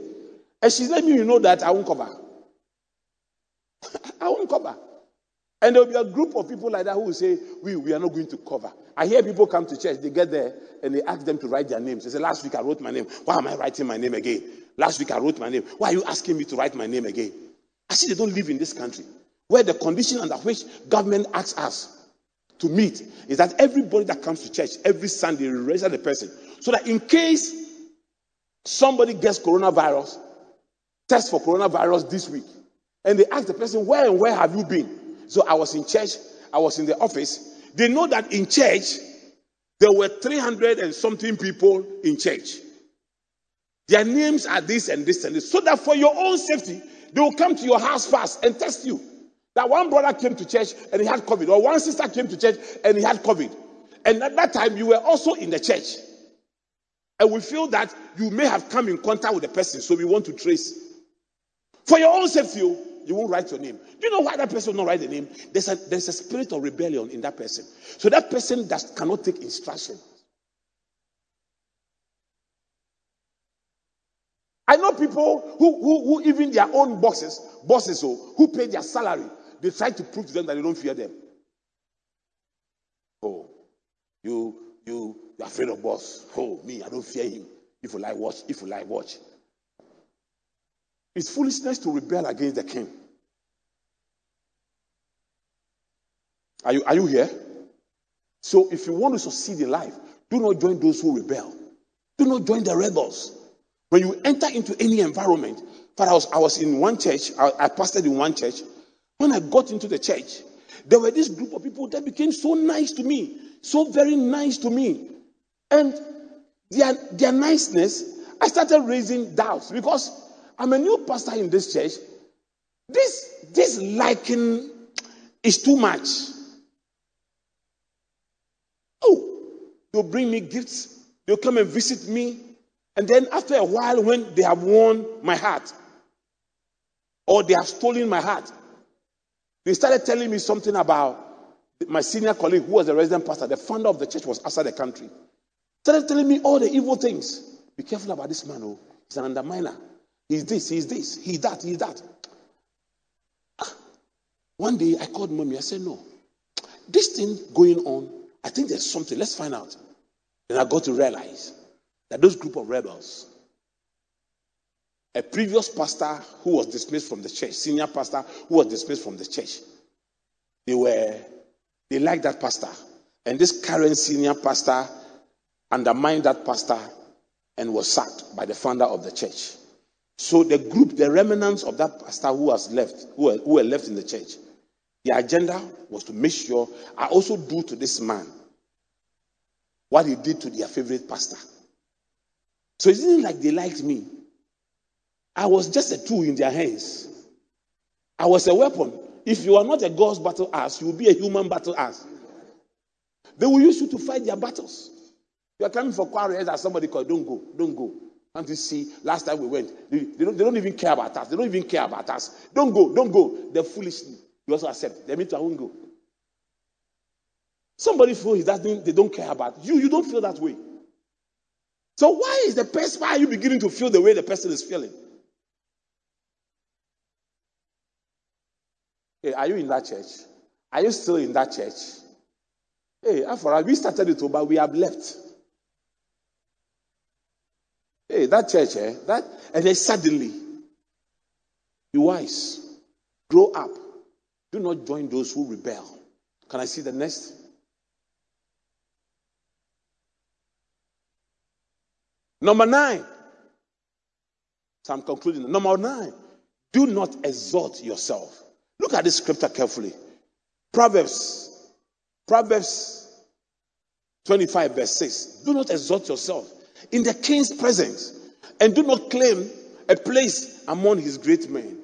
And she's letting me know that I won't cover. [LAUGHS] I won't cover. And there will be a group of people like that who will say, we, we are not going to cover. I hear people come to church, they get there and they ask them to write their names. They say, last week I wrote my name. Why am I writing my name again? Last week I wrote my name. Why are you asking me to write my name again? I see they don't live in this country where the condition under which government asks us to meet is that everybody that comes to church every Sunday register the person so that in case somebody gets coronavirus, test for coronavirus this week, and they ask the person, Where and where have you been? So I was in church, I was in the office. They know that in church there were 300 and something people in church. Their names are this and this and this. So that for your own safety, they will come to your house first and test you. That one brother came to church and he had COVID, or one sister came to church and he had COVID. And at that time, you were also in the church. And we feel that you may have come in contact with the person, so we want to trace. For your own safety, you won't write your name. Do you know why that person will not write the name? There's a, there's a spirit of rebellion in that person. So that person that cannot take instruction. I know people who, who, who even their own bosses, bosses oh, who pay their salary they try to prove to them that they don't fear them. Oh, you, you, you're afraid of boss. Oh, me, I don't fear him. If you like, watch. If you like, watch. It's foolishness to rebel against the king. Are you, are you here? So, if you want to succeed in life, do not join those who rebel. Do not join the rebels. When you enter into any environment, but I was, I was in one church, I, I pastored in one church, when I got into the church, there were this group of people that became so nice to me, so very nice to me. And their, their niceness, I started raising doubts because I'm a new pastor in this church. This, this liking is too much. Oh, they'll bring me gifts, they'll come and visit me. And then after a while, when they have won my heart, or they have stolen my heart, they started telling me something about my senior colleague who was a resident pastor, the founder of the church was outside the country. Started telling me all the evil things. Be careful about this man, oh, he's an underminer. He's this, he's this, he's that, he's that. Ah. One day I called mommy. I said, No, this thing going on, I think there's something. Let's find out. And I got to realize that those group of rebels a previous pastor who was dismissed from the church, senior pastor who was dismissed from the church. They were, they liked that pastor. And this current senior pastor undermined that pastor and was sacked by the founder of the church. So the group, the remnants of that pastor who was left, who were, who were left in the church, the agenda was to make sure I also do to this man what he did to their favorite pastor. So it isn't like they liked me. I was just a tool in their hands. I was a weapon. If you are not a God's battle ass, you will be a human battle ass. They will use you to fight their battles. You are coming for quarrels as somebody called, don't go, don't go. And you see, last time we went, they, they, don't, they don't even care about us. They don't even care about us. Don't go, don't go. They're foolish. You also accept. They mean to I won't go. Somebody feels that they don't care about you. You don't feel that way. So why is the person, why are you beginning to feel the way the person is feeling? Hey, are you in that church? Are you still in that church? Hey, Afara, we started it, but we have left. Hey, that church, eh? That, and then suddenly, be wise, grow up. Do not join those who rebel. Can I see the next? Number nine. So I'm concluding. Number nine. Do not exalt yourself. Look at this scripture carefully. Proverbs. Proverbs 25, verse 6. Do not exalt yourself in the king's presence, and do not claim a place among his great men.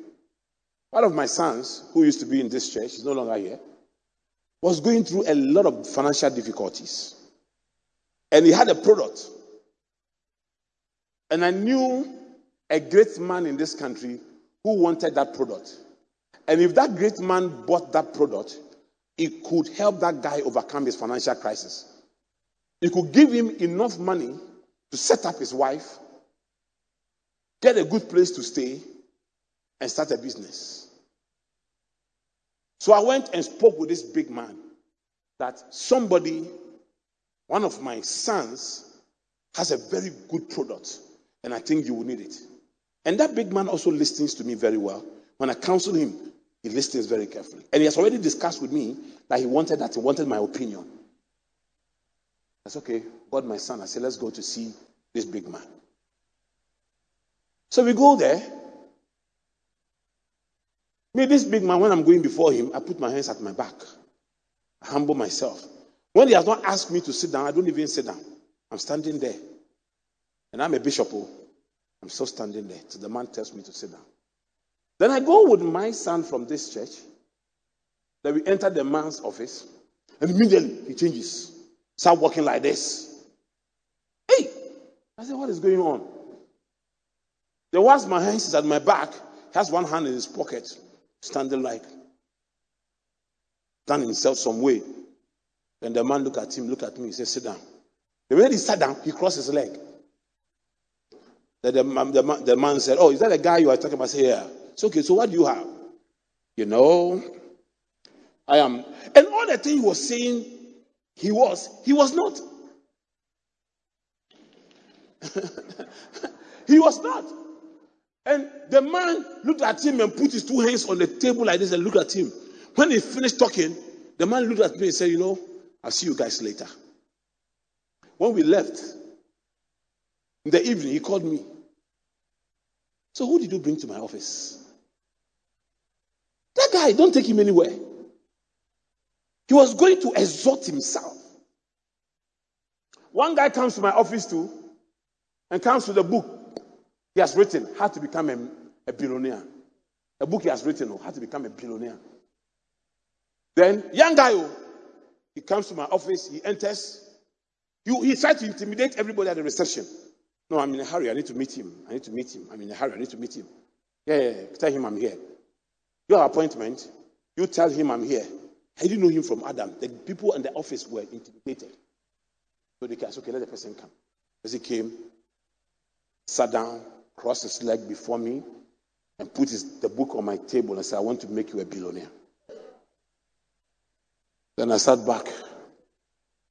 One of my sons, who used to be in this church, is no longer here, was going through a lot of financial difficulties. And he had a product. And I knew a great man in this country who wanted that product. And if that great man bought that product, it could help that guy overcome his financial crisis. It could give him enough money to set up his wife, get a good place to stay, and start a business. So I went and spoke with this big man that somebody, one of my sons, has a very good product, and I think you will need it. And that big man also listens to me very well. When I counsel him, he listens very carefully. And he has already discussed with me that he wanted that, he wanted my opinion. Said, okay, God, my son. I said, let's go to see this big man. So we go there. Me, this big man, when I'm going before him, I put my hands at my back. I humble myself. When he has not asked me to sit down, I don't even sit down. I'm standing there. And I'm a bishop. Oh. I'm still standing there. So the man tells me to sit down. Then I go with my son from this church. Then we enter the man's office. And immediately he changes. Start walking like this. Hey! I said, what is going on? Then once my hands is at my back, he has one hand in his pocket, standing like, done himself some way. Then the man look at him, look at me, he said, sit down. The minute he sat down, he crossed his leg. Then the, the, the man said, oh, is that the guy you are talking about? I yeah. It's okay, so what do you have? You know, I am. And all the thing he was saying he was. He was not. [LAUGHS] he was not. And the man looked at him and put his two hands on the table like this and looked at him. When he finished talking, the man looked at me and said, You know, I'll see you guys later. When we left, in the evening, he called me. So, who did you bring to my office? That guy, don't take him anywhere. He was going to exalt himself. One guy comes to my office too and comes with a book he has written, How to Become a, a Billionaire. A book he has written, oh, How to Become a Billionaire. Then, young guy, oh, he comes to my office, he enters. He, he tried to intimidate everybody at the reception. No, I'm in a hurry. I need to meet him. I need to meet him. I'm in a hurry. I need to meet him. Yeah, yeah, yeah. Tell him I'm here. Your appointment, you tell him I'm here. I didn't know him from Adam. The people in the office were intimidated. So they said, okay, let the person come. As he came, sat down, crossed his leg before me, and put his, the book on my table and said, I want to make you a billionaire. Then I sat back.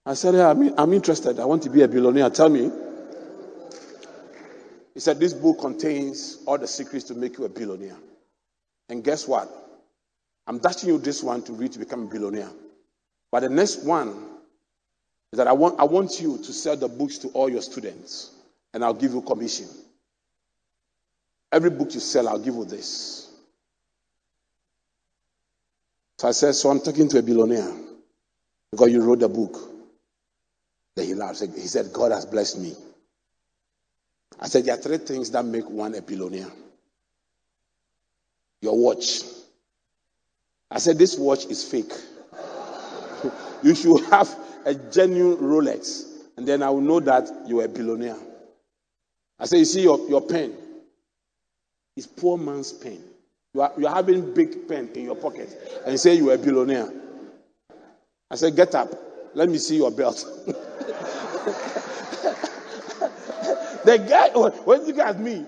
I said, yeah, I'm, I'm interested. I want to be a billionaire. Tell me. He said, This book contains all the secrets to make you a billionaire. And guess what? I'm dashing you this one to read to become a billionaire. But the next one is that I want, I want you to sell the books to all your students, and I'll give you commission. Every book you sell, I'll give you this. So I said, So I'm talking to a billionaire because you wrote the book. Then he laughed. He said, God has blessed me. I said, There are three things that make one a billionaire your watch, I said, This watch is fake. [LAUGHS] you should have a genuine Rolex, and then I will know that you're a billionaire. I said, You see your, your pen? It's poor man's pen. You are, you are having big pen in your pocket, and you say you're a billionaire. I said, Get up. Let me see your belt. [LAUGHS] the guy, when you at me,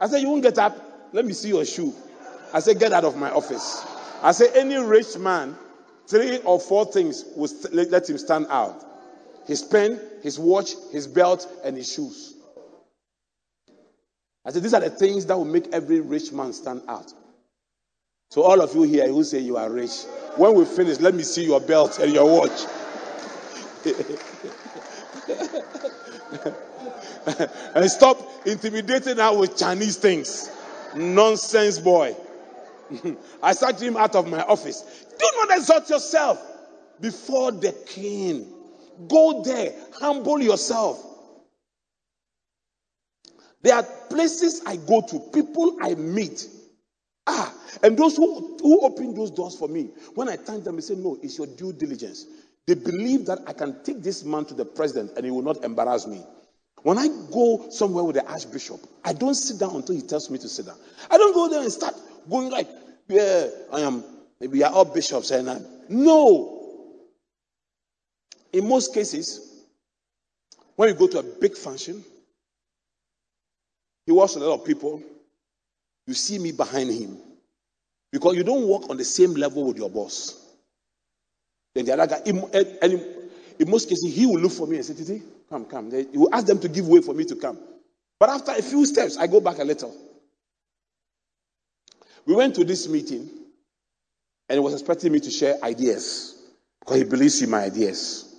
I said, You won't get up. Let me see your shoe. I said, Get out of my office. I say, any rich man three or four things will let him stand out his pen, his watch, his belt, and his shoes. I said, These are the things that will make every rich man stand out. So, all of you here who say you are rich, when we finish, let me see your belt and your watch. [LAUGHS] and stop intimidating her with Chinese things. Nonsense boy. [LAUGHS] I sacked him out of my office. Do not exalt yourself before the king. Go there, humble yourself. There are places I go to, people I meet. Ah, and those who, who open those doors for me, when I thank them, they say, No, it's your due diligence. They believe that I can take this man to the president and he will not embarrass me. When I go somewhere with the archbishop, I don't sit down until he tells me to sit down. I don't go there and start going like, yeah, I am, We are all bishops eh, and I'm. No. In most cases, when you go to a big function, he walks a lot of people, you see me behind him. Because you don't work on the same level with your boss. Then the other guy, in, eh, in, in most cases, he will look for me and say, Titi, Come, come. He will ask them to give way for me to come. But after a few steps, I go back a little. We went to this meeting, and he was expecting me to share ideas because he believes in my ideas.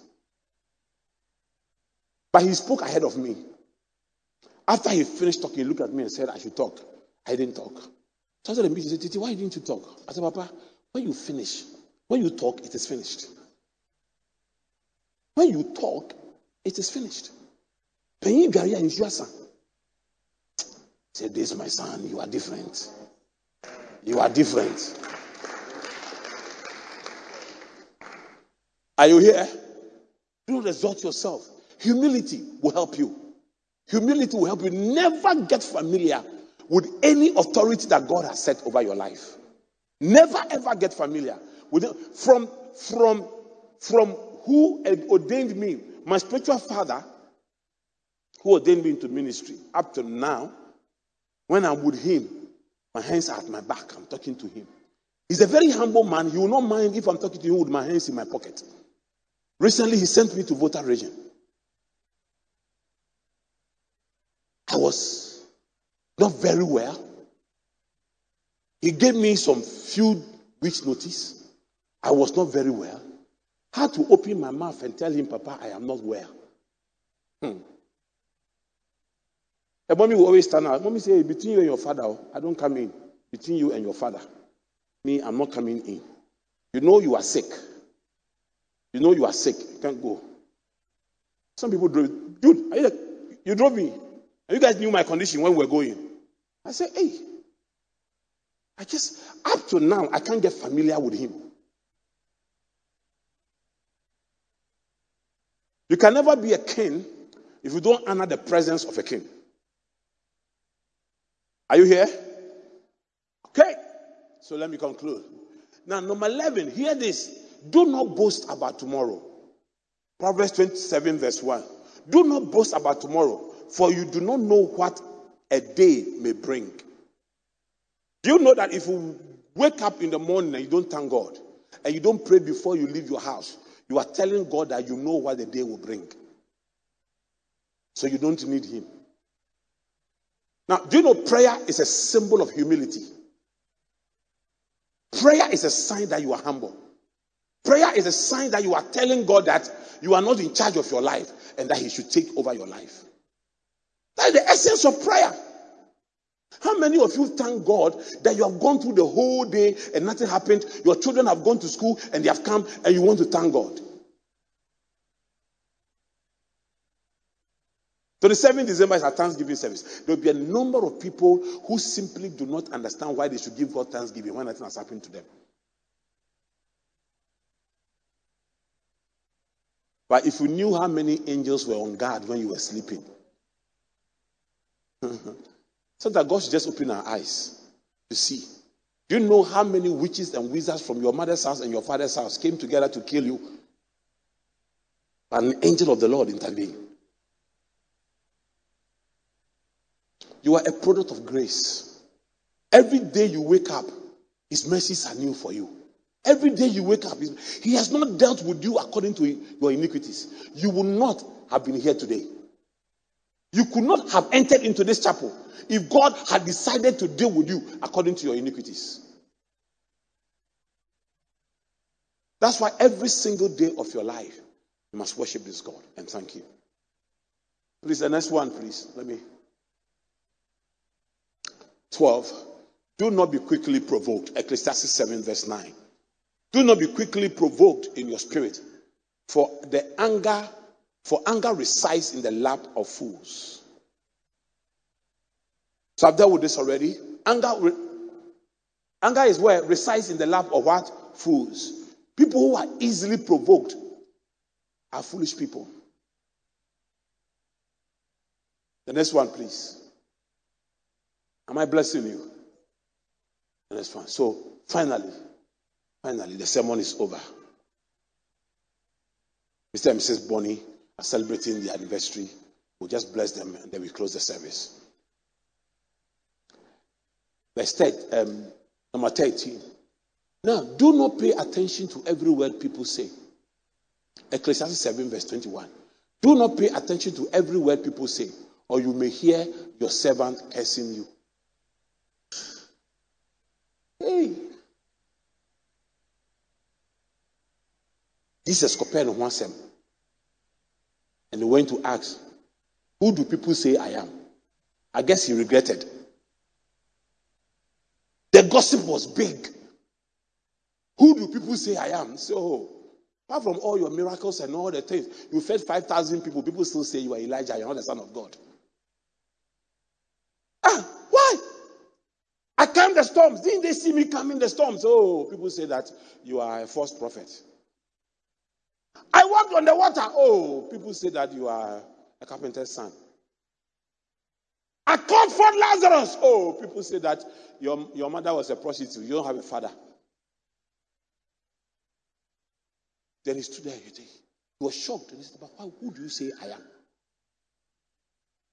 But he spoke ahead of me. After he finished talking, he looked at me and said, I should talk. I didn't talk. So after the meeting, he said, Titi, why didn't you talk? I said, Papa, when you finish, when you talk, it is finished. When you talk, it is finished. Penny Garia in Juasa. Say, This, my son, you are different. You are different. Are you here? Do not exalt yourself. Humility will help you. Humility will help you. Never get familiar with any authority that God has set over your life. Never ever get familiar with it. From from from who ordained me my spiritual father, who ordained me into ministry, up to now, when I'm with him, my hands are at my back. I'm talking to him. He's a very humble man. He will not mind if I'm talking to him with my hands in my pocket. Recently, he sent me to Volta region. I was not very well. He gave me some few weeks' notice. I was not very well had to open my mouth and tell him, Papa, I am not well. Hmm. And mommy will always stand out. Mommy say, between you and your father, oh, I don't come in. Between you and your father. Me, I'm not coming in. You know you are sick. You know you are sick. You can't go. Some people drove. Dude, you, you drove me. And you guys knew my condition when we were going. I said, hey. I just, up to now, I can't get familiar with him. You can never be a king if you don't honor the presence of a king. Are you here? Okay. So let me conclude. Now, number 11, hear this. Do not boast about tomorrow. Proverbs 27, verse 1. Do not boast about tomorrow, for you do not know what a day may bring. Do you know that if you wake up in the morning and you don't thank God, and you don't pray before you leave your house, you are telling God that you know what the day will bring. So you don't need Him. Now, do you know prayer is a symbol of humility? Prayer is a sign that you are humble. Prayer is a sign that you are telling God that you are not in charge of your life and that He should take over your life. That is the essence of prayer. How many of you thank God that you have gone through the whole day and nothing happened? Your children have gone to school and they have come and you want to thank God. So the 7th December is our Thanksgiving service. There will be a number of people who simply do not understand why they should give God Thanksgiving when nothing has happened to them. But if you knew how many angels were on guard when you were sleeping, [LAUGHS] So that God should just open our eyes to see. Do you know how many witches and wizards from your mother's house and your father's house came together to kill you? An angel of the Lord intervened. You are a product of grace. Every day you wake up, His mercies are new for you. Every day you wake up, He has not dealt with you according to your iniquities. You would not have been here today. You could not have entered into this chapel if God had decided to deal with you according to your iniquities. That's why every single day of your life, you must worship this God and thank Him. Please, the next one, please. Let me. 12. Do not be quickly provoked. Ecclesiastes 7, verse 9. Do not be quickly provoked in your spirit, for the anger, for anger resides in the lap of fools. So I've dealt with this already. Anger, anger is where resides in the lap of what? Fools. People who are easily provoked are foolish people. The next one, please. Am I blessing you? The next one. So, finally, finally, the sermon is over. Mr. and Mrs. Bonnie are celebrating the anniversary. We'll just bless them and then we close the service. Verse 10, um, number 13. Now, do not pay attention to every word people say. Ecclesiastes 7, verse 21. Do not pay attention to every word people say, or you may hear your servant cursing you. Hey. Jesus compared one sem. And he went to ask, Who do people say I am? I guess he regretted. The gossip was big. Who do people say I am? So, apart from all your miracles and all the things, you fed 5,000 people, people still say you are Elijah, you're not the Son of God. Ah, why? I calmed the storms. Didn't they see me calming the storms? Oh, people say that you are a false prophet. I walked on the water. Oh, people say that you are a carpenter's son. I called for Lazarus. Oh, people say that your, your mother was a prostitute. You don't have a father. Then he stood there. You think. He was shocked. And he said, But who do you say I am?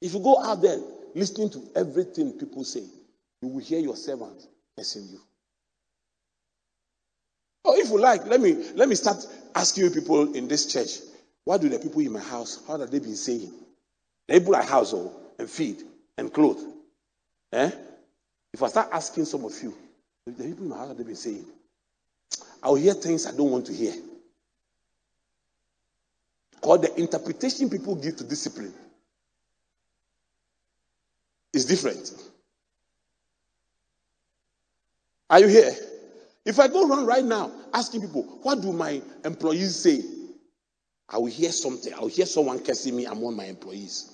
If you go out there listening to everything people say, you will hear your servant cursing you. Oh, if you like, let me let me start asking you people in this church, what do the people in my house, how have they been saying? They people a household oh, and feed and clothe. Eh? If I start asking some of you, the people in my house have they been saying? I'll hear things I don't want to hear. Called the interpretation people give to discipline is different. Are you here? If I go around right now asking people, what do my employees say? I will hear something. I will hear someone cursing me among my employees.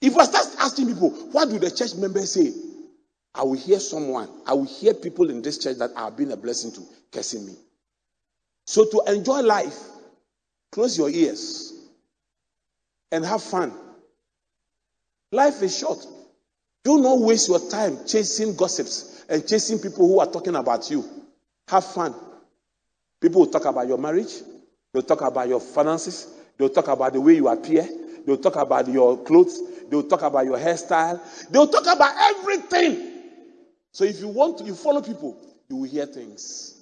If I start asking people, what do the church members say? I will hear someone. I will hear people in this church that I have been a blessing to cursing me. So to enjoy life, Close your ears and have fun. Life is short. Do not waste your time chasing gossips and chasing people who are talking about you. Have fun. People will talk about your marriage, they'll talk about your finances, they'll talk about the way you appear, they'll talk about your clothes, they'll talk about your hairstyle, they'll talk about everything. So if you want to, you follow people, you will hear things.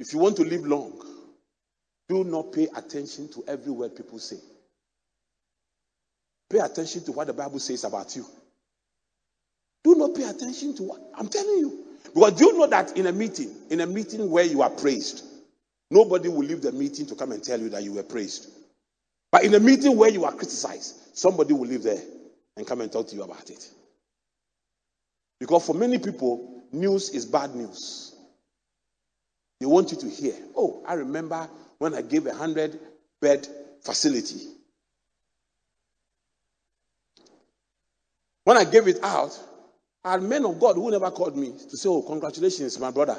If you want to live long, do not pay attention to every word people say. Pay attention to what the Bible says about you. Do not pay attention to what I'm telling you. Because do you know that in a meeting, in a meeting where you are praised, nobody will leave the meeting to come and tell you that you were praised. But in a meeting where you are criticized, somebody will leave there and come and talk to you about it. Because for many people, news is bad news. They want you to hear. Oh, I remember when I gave a hundred bed facility. When I gave it out, I had men of God who never called me to say, Oh, congratulations, my brother.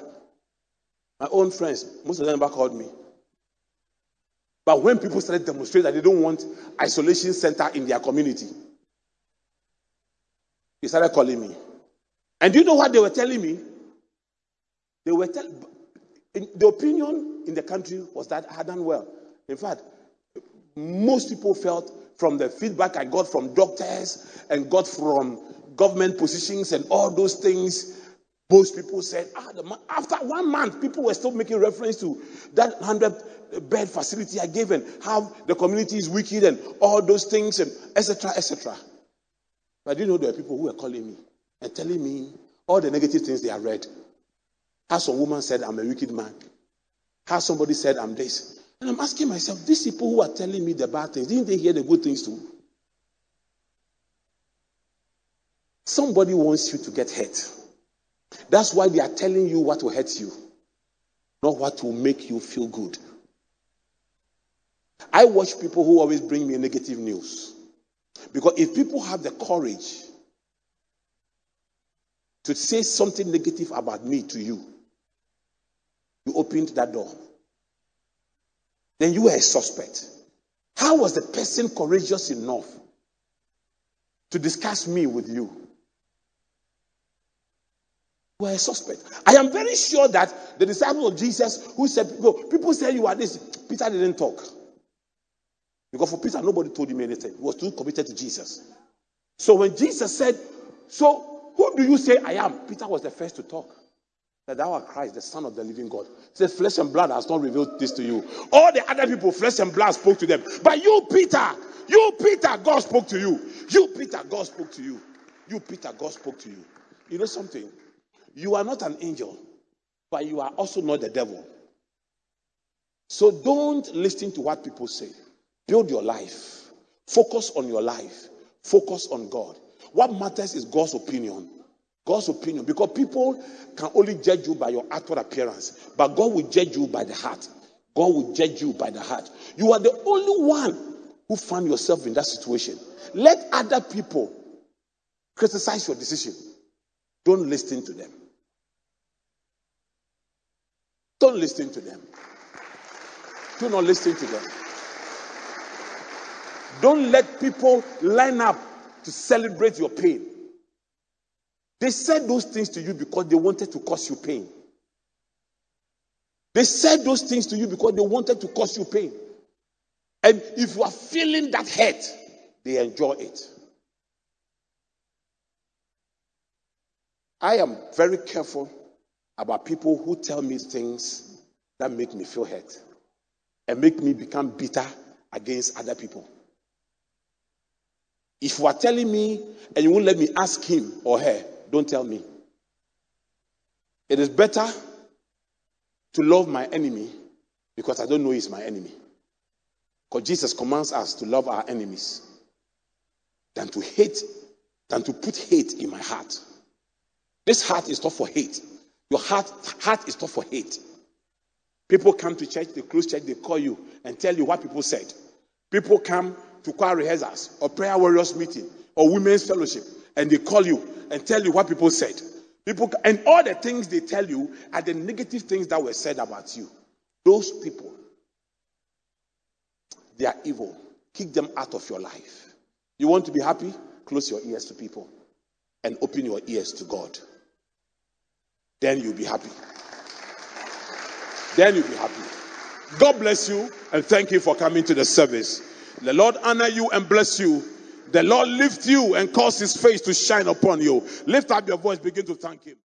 My own friends, most of them never called me. But when people started demonstrating that they don't want isolation center in their community, they started calling me. And do you know what they were telling me? They were telling the opinion in the country was that I had done well. In fact, most people felt from the feedback I got from doctors and got from government positions and all those things Most people said, ah, after one month, people were still making reference to that 100 bed facility I gave and how the community is wicked and all those things and etc. etc. But I didn't know there were people who were calling me and telling me all the negative things they had read. How some woman said, I'm a wicked man. How somebody said, I'm this. And I'm asking myself, these people who are telling me the bad things, didn't they hear the good things too? Somebody wants you to get hurt. That's why they are telling you what will hurt you, not what will make you feel good. I watch people who always bring me negative news. Because if people have the courage to say something negative about me to you, you opened that door. Then you were a suspect. How was the person courageous enough to discuss me with you? You were a suspect. I am very sure that the disciples of Jesus who said, no, people say you are this, Peter didn't talk. Because for Peter, nobody told him anything. He was too committed to Jesus. So when Jesus said, So who do you say I am? Peter was the first to talk. That thou art Christ, the Son of the living God. Said, Flesh and blood has not revealed this to you. All the other people, flesh and blood spoke to them. But you, Peter, you, Peter, God spoke to you. You, Peter, God spoke to you. You, Peter, God spoke to you. You know something? You are not an angel, but you are also not the devil. So don't listen to what people say. Build your life. Focus on your life. Focus on God. What matters is God's opinion. God's opinion. Because people can only judge you by your outward appearance, but God will judge you by the heart. God will judge you by the heart. You are the only one who found yourself in that situation. Let other people criticize your decision. Don't listen to them. Don't listen to them. Do not listen to them. Don't let people line up to celebrate your pain. They said those things to you because they wanted to cause you pain. They said those things to you because they wanted to cause you pain. And if you are feeling that hurt, they enjoy it. I am very careful about people who tell me things that make me feel hurt and make me become bitter against other people. If you are telling me and you won't let me ask him or her, don't tell me. It is better to love my enemy because I don't know he's my enemy. Because Jesus commands us to love our enemies than to hate, than to put hate in my heart. This heart is not for hate. Your heart, heart is not for hate. People come to church, they close church, they call you and tell you what people said. People come to choir rehearsals or prayer warriors meeting or women's fellowship and they call you and tell you what people said. People and all the things they tell you are the negative things that were said about you. Those people, they are evil. Kick them out of your life. You want to be happy? Close your ears to people and open your ears to God then you'll be happy. Then you'll be happy. God bless you and thank you for coming to the service. The Lord honor you and bless you. The Lord lift you and cause his face to shine upon you. Lift up your voice, begin to thank him.